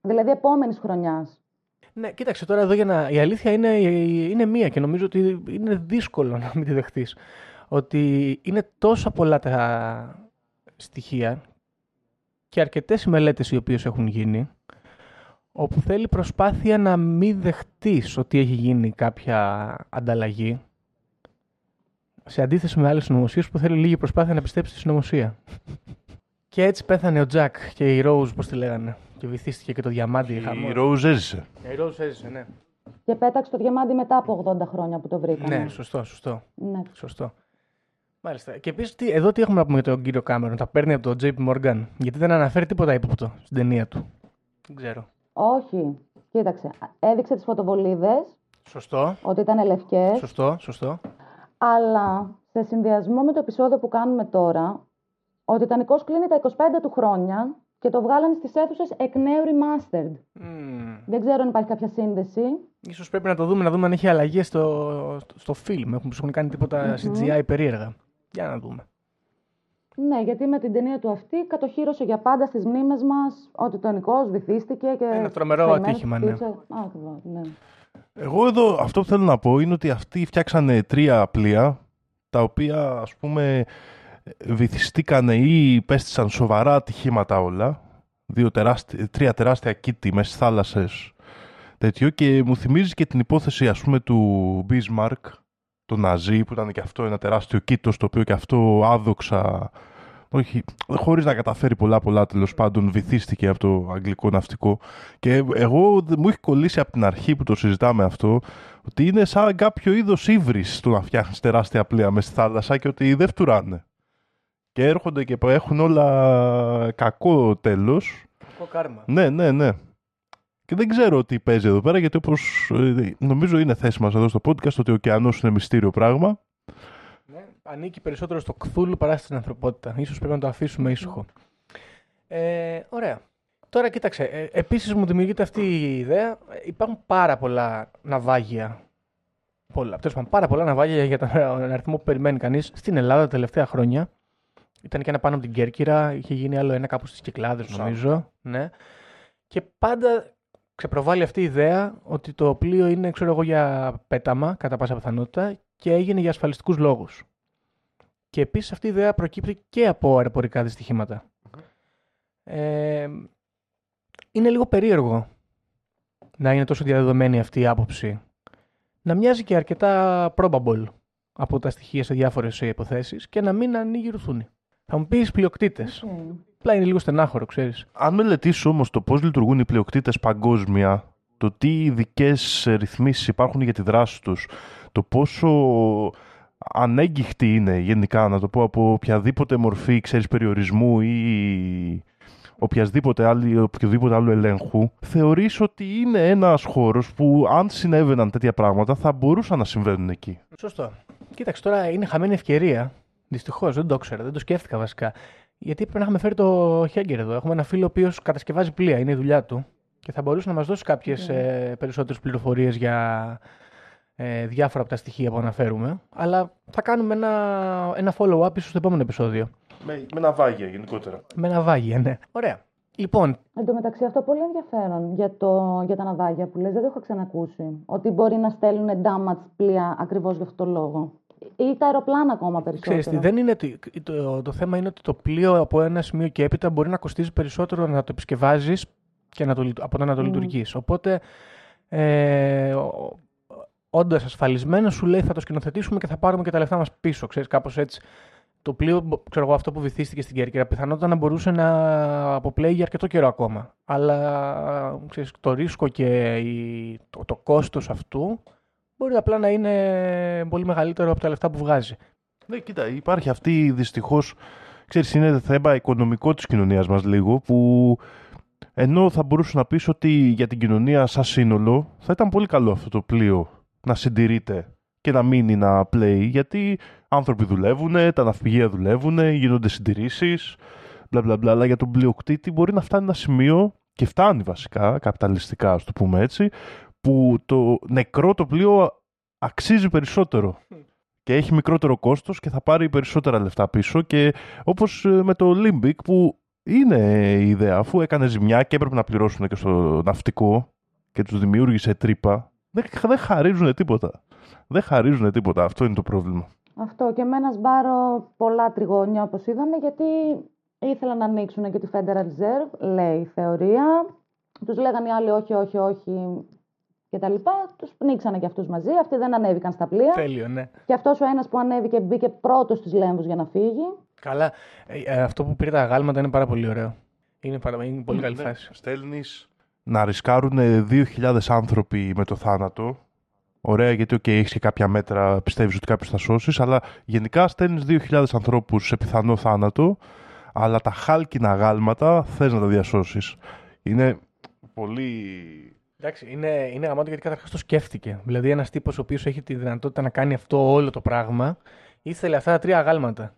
Δηλαδή επόμενης χρονιάς. Ναι, κοίταξε τώρα εδώ για να. Η αλήθεια είναι, είναι μία και νομίζω ότι είναι δύσκολο να μην τη δεχτείς. Ότι είναι τόσα πολλά τα στοιχεία και αρκετές οι μελέτες οι οποίες έχουν γίνει, όπου θέλει προσπάθεια να μην δεχτείς ότι έχει γίνει κάποια ανταλλαγή. Σε αντίθεση με άλλες συνωμοσίε που θέλει λίγη προσπάθεια να πιστέψει στη συνωμοσία. Και έτσι πέθανε ο Τζακ και η Ρόουζ, πώς τη λέγανε. Και βυθίστηκε και το διαμάντι. Η χαμός. Rose έζησε. Η Rose έζησε, ναι. Και πέταξε το διαμάντι μετά από 80 χρόνια που το βρήκαμε. Ναι, σωστό, σωστό. Ναι. Σωστό. Μάλιστα. Και επίσης, εδώ τι έχουμε να πούμε για τον κύριο Κάμερον. Τα παίρνει από τον JP Morgan. Γιατί δεν αναφέρει τίποτα ύποπτο στην ταινία του. Δεν ξέρω. Όχι. Κοίταξε. Έδειξε τις φωτοβολίδες, Σωστό. ότι ήταν λευκές, Σωστό, σωστό. Αλλά σε συνδυασμό με το επεισόδιο που κάνουμε τώρα, ο Τιτανικός κλείνει τα 25 του χρόνια και το βγάλανε στις αίθουσες εκ νέου remastered. Μμμ. Δεν ξέρω αν υπάρχει κάποια σύνδεση. Ίσως πρέπει να το δούμε, να δούμε αν έχει αλλαγές στο, στο, στο φιλμ. Έχουν, έχουν κάνει τίποτα CGI περίεργα. Για να δούμε. Ναι, γιατί με την ταινία του αυτή κατοχύρωσε για πάντα στις μνήμες μας ότι ο Τιτανικός βυθίστηκε και... Ένα τρομερό στα ημέρα ατύχημα, του ναι. Future. Ακριβώς, ναι. Εγώ εδώ αυτό που θέλω να πω είναι ότι αυτοί φτιάξανε τρία πλοία τα οποία ας πούμε βυθιστήκανε ή υπέστησαν σοβαρά ατυχήματα όλα. Δύο τεράστι- τρία τεράστια κήτη μέσα στις θάλασσες τέτοιο και μου θυμίζεις και την υπόθεση ας πούμε του Bismarck, το Ναζί που ήταν και αυτό ένα τεράστιο κήτος το οποίο και αυτό άδοξα όχι, χωρίς να καταφέρει πολλά πολλά τέλος πάντων βυθίστηκε από το αγγλικό ναυτικό και εγώ δε- μου έχει κολλήσει από την αρχή που το συζητάμε αυτό ότι είναι σαν κάποιο είδος ύβρις το να φτιάχνεις τεράστια πλοία μέσα στη θάλασσα και ότι δεν φτουράνε. Και έρχονται και έχουν όλα κακό τέλος. Κακό κάρμα. Ναι, ναι, ναι. Και δεν ξέρω τι παίζει εδώ πέρα, γιατί όπως ε, νομίζω είναι θέση μας εδώ στο podcast ότι ο ωκεανός είναι μυστήριο πράγμα. Ναι, ανήκει περισσότερο στο κθούλου παρά στην ανθρωπότητα. Ίσως πρέπει να το αφήσουμε ήσυχο. Ε, ωραία. Τώρα κοίταξε, ε, επίσης μου δημιουργείται αυτή η ιδέα. Ε, Υπάρχουν πάρα πολλά ναυάγια. Πολλά, τέλος πάντων, πάρα πολλά ναυάγια για τον αριθμό που περιμένει κανείς στην Ελλάδα τα τελευταία χρόνια. Ήταν και ένα πάνω από την Κέρκυρα, είχε γίνει άλλο ένα κάπου στις Κυκλάδες νομίζω. Ναι. Και πάντα ξεπροβάλλει αυτή η ιδέα ότι το πλοίο είναι, ξέρω εγώ, για πέταμα, κατά πάσα πιθανότητα, και έγινε για ασφαλιστικούς λόγους. Και επίσης αυτή η ιδέα προκύπτει και από αεροπορικά δυστυχήματα. Ε, είναι λίγο περίεργο να είναι τόσο διαδεδομένη αυτή η άποψη. Να μοιάζει και αρκετά probable από τα στοιχεία σε διάφορες υποθέσεις και να μην ανοίγει Θα μου πεις πλειοκτήτες. Οκ. Απλά είναι λίγο στενάχωρο, ξέρεις. Αν μελετήσει όμως το πώς λειτουργούν οι πλοιοκτήτες παγκόσμια, το τι ειδικές ρυθμίσεις υπάρχουν για τη δράση τους, το πόσο ανέγγιχτη είναι γενικά, να το πω, από οποιαδήποτε μορφή, ξέρεις, περιορισμού ή οποιασδήποτε άλλη, οποιοδήποτε άλλο ελέγχου, θεωρείς ότι είναι ένας χώρος που αν συνέβαιναν τέτοια πράγματα θα μπορούσαν να συμβαίνουν εκεί. Σωστό. Κοίταξε, τώρα είναι χαμένη ευκαιρία. Δυστυχώς δεν το ήξερα, δεν το σκέφτηκα βασικά. Γιατί πρέπει να είχαμε φέρει το Χέγκερ εδώ. Έχουμε ένα φίλο ο οποίος κατασκευάζει πλοία, είναι η δουλειά του. Και θα μπορούσε να μας δώσει κάποιες ε, περισσότερες πληροφορίες για ε, διάφορα από τα στοιχεία που αναφέρουμε. Αλλά θα κάνουμε ένα, ένα follow-up ίσως στο επόμενο επεισόδιο. Με, με ναυάγια γενικότερα. Με ναυάγια, ναι. Ωραία. Λοιπόν, Εν τω μεταξύ, αυτό πολύ ενδιαφέρον για, το, για τα ναυάγια που λες, δεν το έχω ξανακούσει. Ότι μπορεί να στέλνουν damage πλοία ακριβώς για αυτό το λόγο. Ή τα αεροπλάνα ακόμα περισσότερο. Ξέρεις τι, δεν είναι ότι, το, το θέμα είναι ότι το πλοίο από ένα σημείο και έπειτα μπορεί να κοστίζει περισσότερο να το επισκευάζεις και να το, λειτου- από το να το Μμμ. λειτουργείς. Οπότε, ε, όντα ασφαλισμένο, σου λέει θα το σκηνοθετήσουμε και θα πάρουμε και τα λεφτά μας πίσω. Ξέρεις, κάπως έτσι. Το πλοίο, μπο- ξέρω εγώ, αυτό που βυθίστηκε στην Κέρκυρα, πιθανότατα να μπορούσε να αποπλέει για αρκετό καιρό ακόμα. Αλλά ξέρεις, το ρίσκο και η, το, το κόστος αυτού μπορεί απλά να είναι πολύ μεγαλύτερο από τα λεφτά που βγάζει. Ναι, κοίτα, υπάρχει αυτή δυστυχώς. Ξέρεις, είναι θέμα οικονομικό της κοινωνίας μας λίγο, που ενώ θα μπορούσε να πεις ότι για την κοινωνία σαν σύνολο θα ήταν πολύ καλό αυτό το πλοίο να συντηρείται και να μείνει να πλέει, γιατί άνθρωποι δουλεύουν, τα ναυπηγεία δουλεύουν, γίνονται συντηρήσεις, μπλα μπλα μπλα, αλλά για τον πλειοκτήτη μπορεί να φτάνει ένα σημείο, και φτάνει βασικά, καπιταλιστικά, ας το πούμε έτσι, που το νεκρό το πλοίο αξίζει περισσότερο. Και έχει μικρότερο κόστος και θα πάρει περισσότερα λεφτά πίσω και όπως ε, με το Limbic που είναι η ιδέα αφού έκανε ζημιά και έπρεπε να πληρώσουν και στο ναυτικό και τους δημιούργησε τρύπα δεν, δεν χαρίζουν τίποτα. Δεν χαρίζουν τίποτα. Αυτό είναι το πρόβλημα. Αυτό και με ένα σπάρο πολλά τριγώνια όπως είδαμε γιατί ήθελαν να ανοίξουν και τη Federal Reserve, λέει η θεωρία. Τους λέγανε οι άλλοι όχι, όχι, όχι και τα λοιπά. Τους πνίξανε και αυτούς μαζί, αυτοί δεν ανέβηκαν στα πλοία. Τέλειο, ναι. Και αυτός ο ένας που ανέβηκε μπήκε πρώτος στους λέμβους για να φύγει. Καλά. Ε, ε, αυτό που πήρε τα αγάλματα είναι πάρα πολύ ωραίο. Είναι, πάρα, είναι πολύ καλή Ναι, φάση. Στέλνεις να ρισκάρουν 2.000 άνθρωποι με το θάνατο. Ωραία, γιατί okay, έχεις και κάποια μέτρα, πιστεύεις ότι κάποιος θα σώσεις, αλλά γενικά στέλνεις 2.000 ανθρώπους σε πιθανό θάνατο, αλλά τα χάλκινα γάλματα θες να τα διασώσεις. Είναι πολύ. Εντάξει, είναι, είναι γαμάτο γιατί καταρχάς το σκέφτηκε. Δηλαδή, ένας τύπος ο οποίος έχει τη δυνατότητα να κάνει αυτό όλο το πράγμα, ήθελε αυτά τα τρία γάλματα.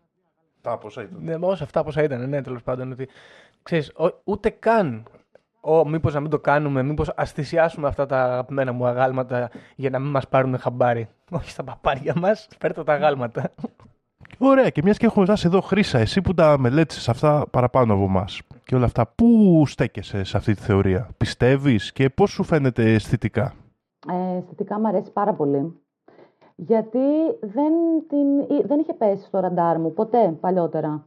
Τα πόσα ήταν. Ναι, όσα αυτά πόσα ήταν, ναι, τέλος πάντων. Ότι, ξέρεις, ο- ούτε καν. Ω, μήπως να μην το κάνουμε, μήπως ας θυσιάσουμε αυτά τα αγαπημένα μου αγάλματα για να μην μας πάρουν χαμπάρι. Όχι στα παπάρια μας, φέρτε τα αγάλματα. Ωραία, και μιας και έχω εσά εδώ, Χρήσα, εσύ που τα μελέτησες αυτά παραπάνω από εμάς και όλα αυτά, πού στέκεσαι σε αυτή τη θεωρία, πιστεύεις και πώς σου φαίνεται αισθητικά; Ε, αισθητικά μου αρέσει πάρα πολύ. Γιατί δεν, την, ή- δεν είχε πέσει στο ραντάρ μου ποτέ παλιότερα.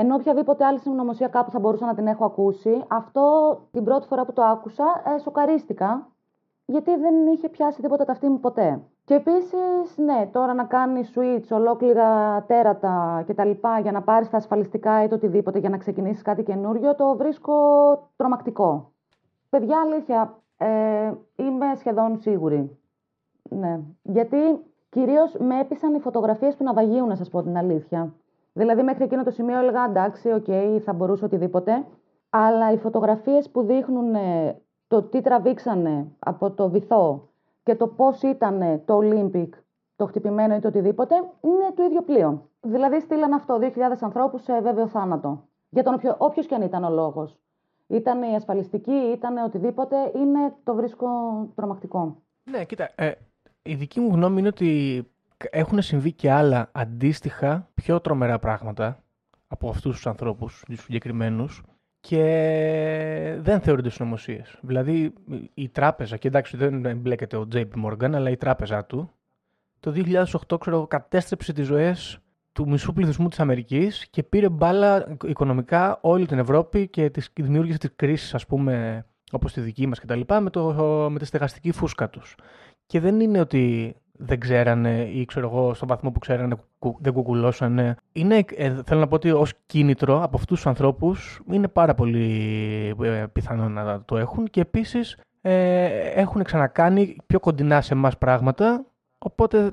Ενώ οποιαδήποτε άλλη συνωμοσία κάπου θα μπορούσα να την έχω ακούσει, αυτό την πρώτη φορά που το άκουσα ε, σοκαρίστηκα, γιατί δεν είχε πιάσει τίποτα ταυτί μου ποτέ. Και επίσης, ναι, τώρα να κάνει switch, ολόκληρα τέρατα κτλ. για να πάρεις τα ασφαλιστικά ή το οτιδήποτε για να ξεκινήσεις κάτι καινούριο, το βρίσκω τρομακτικό. Παιδιά, αλήθεια, ε, είμαι σχεδόν σίγουρη. Ναι. Γιατί κυρίως με έπεισαν οι φωτογραφίες του ναυαγίου, να σας πω την αλήθεια. Δηλαδή, μέχρι εκείνο το σημείο έλεγα εντάξει, οκ, θα μπορούσε οτιδήποτε. Αλλά οι φωτογραφίες που δείχνουν ε, το τι τραβήξανε από το βυθό και το πώς ήταν το Olympic, το χτυπημένο ή το οτιδήποτε, είναι το ίδιο πλοίο. Δηλαδή, στείλαν αυτό 2.000 ανθρώπους σε βέβαιο θάνατο. Για τον όποιο, όποιος και αν ήταν ο λόγος. Ήταν η ασφαλιστική, ήταν οτιδήποτε, είναι, το βρίσκω τρομακτικό. ναι, κοίτα, ε, η δική μου γνώμη είναι ότι έχουν συμβεί και άλλα αντίστοιχα πιο τρομερά πράγματα από αυτούς τους ανθρώπους, τους συγκεκριμένους, και δεν θεωρούνται συνωμοσίες. Δηλαδή, η τράπεζα, και εντάξει δεν εμπλέκεται ο JP Morgan, αλλά η τράπεζα του, το 2008 ξέρω, κατέστρεψε τις ζωές του μισού πληθυσμού της Αμερικής και πήρε μπάλα οικονομικά όλη την Ευρώπη και τις, δημιούργησε τις κρίσεις, ας πούμε, όπως τη δική μας κτλ. Με, το, με τη στεγαστική φούσκα τους. Και δεν είναι ότι δεν ξέρανε ή ξέρω εγώ στον βαθμό που ξέρανε κου- δεν κουκουλώσανε. Είναι, ε, θέλω να πω ότι ως κίνητρο από αυτούς τους ανθρώπους είναι πάρα πολύ ε, πιθανό να το έχουν και επίσης ε, έχουν ξανακάνει πιο κοντινά σε εμάς πράγματα οπότε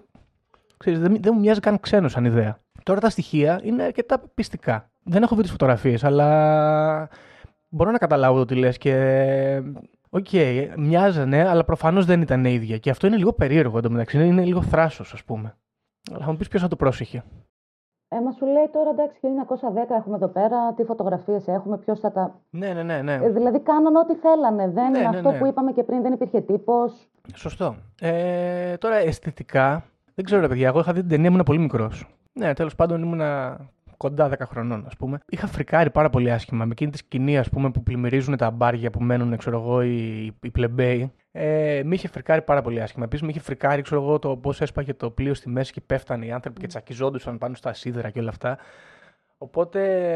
ξέρεις, δεν, δεν μου μοιάζει καν ξένος σαν ιδέα. Τώρα τα στοιχεία είναι αρκετά πειστικά. Δεν έχω δει τις φωτογραφίες αλλά μπορώ να καταλάβω το τι λες και Οκ, μοιάζανε, αλλά προφανώς δεν ήταν ίδια. Και αυτό είναι λίγο περίεργο εντωμεταξύ. Είναι, είναι λίγο θράσος, ας πούμε. Αλλά θα μου πεις ποιος θα το πρόσεχε. Ε, μα σου λέει τώρα εντάξει, 1910 έχουμε εδώ πέρα, τι φωτογραφίες έχουμε, ποιος θα τα. Ναι, ναι, ναι. ναι. Ε, δηλαδή κάναν ό,τι θέλανε. Δεν Ναι, ναι, αυτό ναι. που είπαμε και πριν, δεν υπήρχε τύπος. Σωστό. Ε, τώρα αισθητικά, δεν ξέρω, ρε παιδιά. Εγώ είχα δει την ταινία, ήμουν πολύ μικρός. Ναι, τέλος πάντων ήμουν κοντά 10 χρονών, ας πούμε. Είχα φρικάρει πάρα πολύ άσχημα με εκείνη τη σκηνή, ας πούμε, που πλημμυρίζουν τα μπάρια που μένουν, ξέρω εγώ, οι, οι πλεμπέοι. Ε, με είχε φρικάρει πάρα πολύ άσχημα. Επίσης, με είχε φρικάρει, ξέρω εγώ, το πώς έσπαγε το πλοίο στη μέση και πέφτανε οι άνθρωποι και τσακιζόντουσαν πάνω στα σίδερα και όλα αυτά. Οπότε,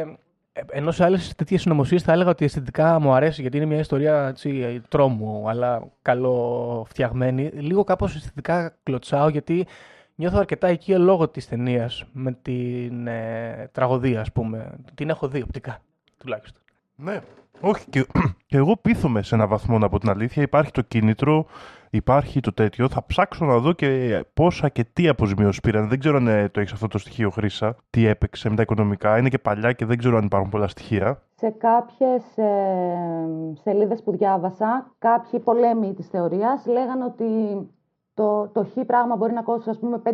ε, ενώ σε άλλες τέτοιες συνωμοσίες θα έλεγα ότι αισθητικά μου αρέσει γιατί είναι μια ιστορία έτσι, τρόμου, αλλά καλοφτιαγμένη. Λίγο κάπως αισθητικά κλωτσάω γιατί νιώθω αρκετά οικείο λόγω της ταινίας με την ε, τραγωδία, ας πούμε. Την έχω δει οπτικά, τουλάχιστον. Ναι. Όχι, και, και εγώ πείθομαι σε ένα βαθμό να πω την αλήθεια. Υπάρχει το κίνητρο, υπάρχει το τέτοιο. Θα ψάξω να δω και πόσα και τι αποζημιώσεις πήραν. Δεν ξέρω αν ε, το έχεις αυτό το στοιχείο, Χρήσα. Τι έπαιξε με τα οικονομικά. Είναι και παλιά και δεν ξέρω αν υπάρχουν πολλά στοιχεία. Σε κάποιες ε, σελίδες που διάβασα, κάποιοι πολέμοι της θεωρίας λέγανε ότι το, το χ πράγμα μπορεί να κόστει ας πούμε 5.000,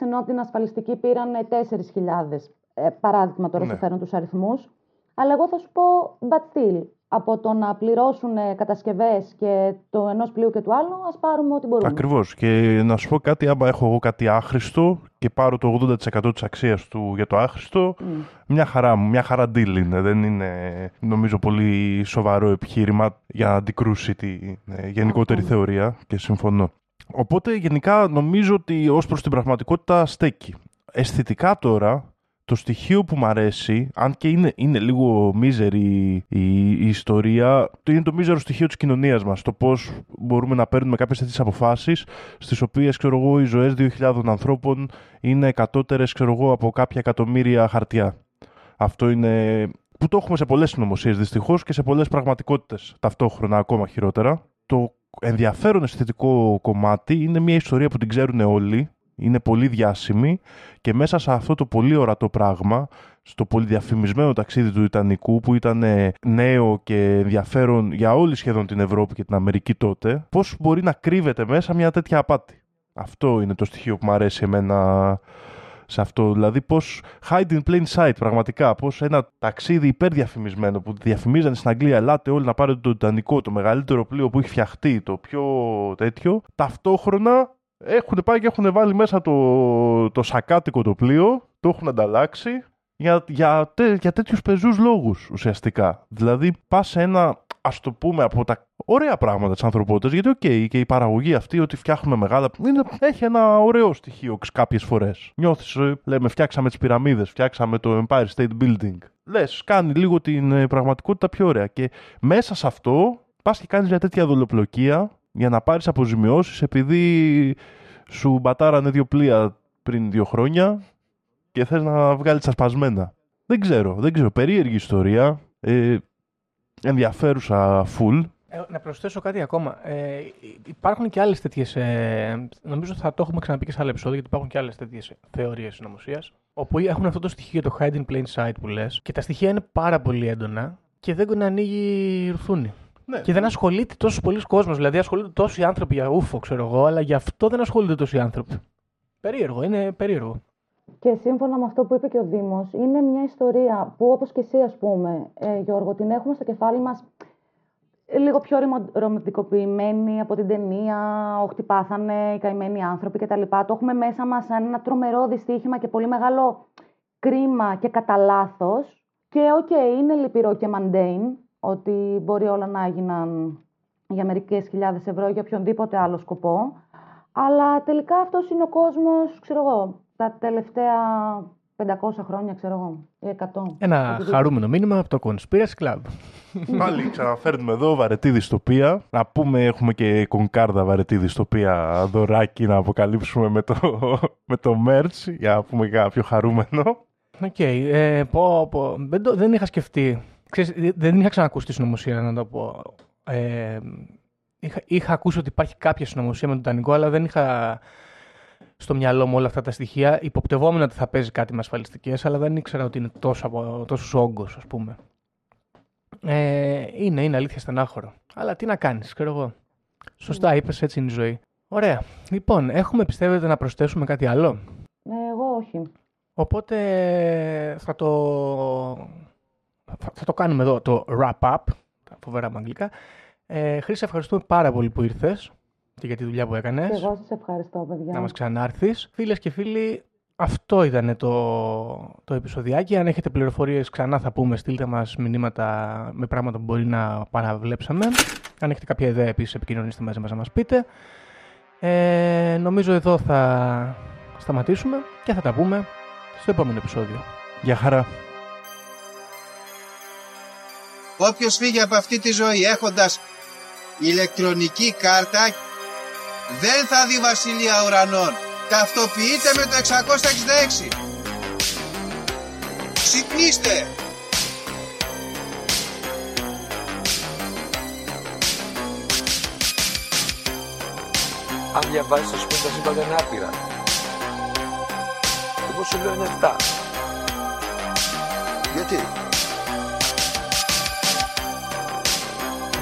ενώ από την ασφαλιστική πήραν 4.000. Ε, παράδειγμα τώρα Ναι. σου φέρνω τους αριθμούς. Αλλά εγώ θα σου πω, but still, από το να πληρώσουν ε, κατασκευές και το ενός πλοίου και του άλλου, ας πάρουμε ό,τι μπορούμε. Ακριβώς. Και να σου πω κάτι, άμα έχω εγώ κάτι άχρηστο και πάρω το 80% της αξίας του για το άχρηστο, Μμ. μια χαρά μου, μια χαρά deal είναι. Δεν είναι, νομίζω, πολύ σοβαρό επιχείρημα για να αντικρούσει τη ε, γενικότερη Αυτό. θεωρία και συμφωνώ. Οπότε γενικά νομίζω ότι ως προς την πραγματικότητα στέκει. Αισθητικά τώρα, το στοιχείο που μου αρέσει, αν και είναι, είναι λίγο μίζερη η, η ιστορία, το είναι το μίζερο στοιχείο της κοινωνίας μας. Το πώς μπορούμε να παίρνουμε κάποιες τέτοιες αποφάσεις, στις οποίες, ξέρω εγώ, οι ζωές 2.000 ανθρώπων είναι εκατότερες, ξέρω εγώ, από κάποια εκατομμύρια χαρτιά. Αυτό είναι που το έχουμε σε πολλές συνωμοσίες δυστυχώς και σε πολλές πραγματικότητες ταυτόχρονα ακόμα χειρότερα. Το ενδιαφέρον αισθητικό κομμάτι είναι μια ιστορία που την ξέρουν όλοι, είναι πολύ διάσημη και μέσα σε αυτό το πολύ ορατό πράγμα, στο πολυδιαφημισμένο ταξίδι του Ιτανικού που ήταν ε, νέο και ενδιαφέρον για όλη σχεδόν την Ευρώπη και την Αμερική τότε, πώς μπορεί να κρύβεται μέσα μια τέτοια απάτη. Αυτό είναι το στοιχείο που μου αρέσει εμένα σε αυτό. Δηλαδή, πώς hide in plain sight, πραγματικά. Πώς ένα ταξίδι υπερδιαφημισμένο που διαφημίζανε στην Αγγλία, ελάτε όλοι να πάρετε το Τιτανικό, το μεγαλύτερο πλοίο που έχει φτιαχτεί, το πιο τέτοιο. Ταυτόχρονα έχουν πάει και έχουν βάλει μέσα το, το σακάτικο το πλοίο, το έχουν ανταλλάξει για, για, τέ, για τέτοιους πεζούς λόγους ουσιαστικά. Δηλαδή πας σε ένα, ας το πούμε, από τα ωραία πράγματα της ανθρωπότητας, γιατί OK, okay, και η παραγωγή αυτή ότι φτιάχνουμε μεγάλα, είναι, έχει ένα ωραίο στοιχείο κάποιες φορές. Νιώθεις, ε, λέμε, φτιάξαμε τις πυραμίδες, φτιάξαμε το Empire State Building. Λες, κάνει λίγο την ε, πραγματικότητα πιο ωραία και μέσα σε αυτό πας και κάνεις μια τέτοια δολοπλοκία για να πάρεις αποζημιώσεις επειδή σου μπατάρανε δύο πλοία πριν δύο χρόνια και θες να βγάλεις τα σπασμένα. Δεν ξέρω, δεν ξέρω. Περίεργη ιστορία, ε, ενδιαφέρουσα full. Ε, να προσθέσω κάτι ακόμα. Ε, υπάρχουν και άλλες τέτοιες. Ε, νομίζω θα το έχουμε ξαναπεί και σε άλλα επεισόδια, γιατί υπάρχουν και άλλες τέτοιες θεωρίες συνωμοσίας. Όπου έχουν αυτό το στοιχείο για το hide in plain sight που λες. Και τα στοιχεία είναι πάρα πολύ έντονα και δεν ανοίγει ρουθούνη. Ναι. Και δεν ασχολείται τόσος πολύς κόσμος. Δηλαδή, ασχολούνται τόσοι άνθρωποι για ούφο, ξέρω εγώ, αλλά γι' αυτό δεν ασχολούνται τόσοι άνθρωποι. Περίεργο, είναι περίεργο. Και σύμφωνα με αυτό που είπε και ο Δήμος, είναι μια ιστορία που όπως και εσύ, ας πούμε, ε, Γιώργο, την έχουμε στο κεφάλι μας λίγο πιο ρομαντικοποιημένη από την ταινία «Όχι τι πάθανε οι καημένοι άνθρωποι» κτλ. Το έχουμε μέσα μας σαν ένα τρομερό δυστύχημα και πολύ μεγάλο κρίμα και κατά λάθος. Και OK, okay, είναι λυπηρό και mundane, ότι μπορεί όλα να έγιναν για μερικές χιλιάδες ευρώ ή για οποιονδήποτε άλλο σκοπό. Αλλά τελικά αυτός είναι ο κόσμος, ξέρω εγώ, τα τελευταία 500 χρόνια, ξέρω εγώ, ή 100. Ένα χαρούμενο μήνυμα από το Conspiracy Club. Πάλι ξαναφέρνουμε εδώ βαρετή δυστοπία. Να πούμε, έχουμε και κονκάρδα βαρετή δυστοπία δωράκι να αποκαλύψουμε με το, με το merch για να πούμε κάποιο χαρούμενο. OK, okay, ε, πω, πω. Δεν, το, δεν είχα σκεφτεί. Ξέρεις, δεν είχα ξανακούσει τη συνωμοσία να το πω. Ε, είχα, είχα ακούσει ότι υπάρχει κάποια συνωμοσία με τον Τανικό, αλλά δεν είχα στο μυαλό μου όλα αυτά τα στοιχεία. Υποπτευόμενα ότι θα παίζει κάτι με ασφαλιστικές, αλλά δεν ήξερα ότι είναι τόσο, τόσος όγκος, ας πούμε. Ε, είναι, είναι αλήθεια στενάχωρο. Αλλά τι να κάνεις, ξέρω εγώ. Σωστά, είπες, έτσι είναι η ζωή. Ωραία. Λοιπόν, έχουμε πιστεύετε να προσθέσουμε κάτι άλλο; Ναι, εγώ όχι. Οπότε θα το, θα το κάνουμε εδώ το wrap up, τα φοβερά μου αγγλικά. Ε, Χρήση, ευχαριστούμε πάρα πολύ που ήρθες και για τη δουλειά που έκανες. Εγώ σας ευχαριστώ, παιδιά. Να μας ξανάρθεις. Φίλες και φίλοι, αυτό ήταν το, το επεισοδιάκι. Αν έχετε πληροφορίες, ξανά θα πούμε, στείλτε μας μηνύματα με πράγματα που μπορεί να παραβλέψαμε. Αν έχετε κάποια ιδέα, επίσης, επικοινωνήστε μαζί μας να μας πείτε. Ε, νομίζω εδώ θα σταματήσουμε και θα τα πούμε στο επόμενο επεισόδιο. Γεια χαρά. Όποιος φύγει από αυτή τη ζωή έχοντας ηλεκτρονική κάρτα δεν θα δει βασιλεία ουρανών. Ταυτοποιείτε με το 666. Ξυπνήστε. Αν διαβάζεις, ας πούμε, τα σύμπαντα είναι άπειρα. Εγώ σου λέω είναι 7. Γιατί;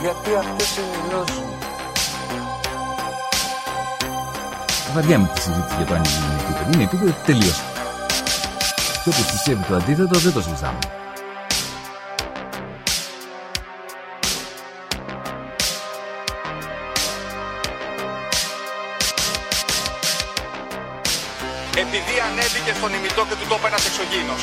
Γιατί αυτές είναι οι γνώσεις Βαριά με τη συζήτηση για το αν είναι επίπεδο. Είναι επίπεδο τελείωσε. Και όποιος πιστεύει το αντίθετο δεν το συζητάμε. Επειδή ανέβηκε στον ημιτό και του τόπου ένας εξωγήινος.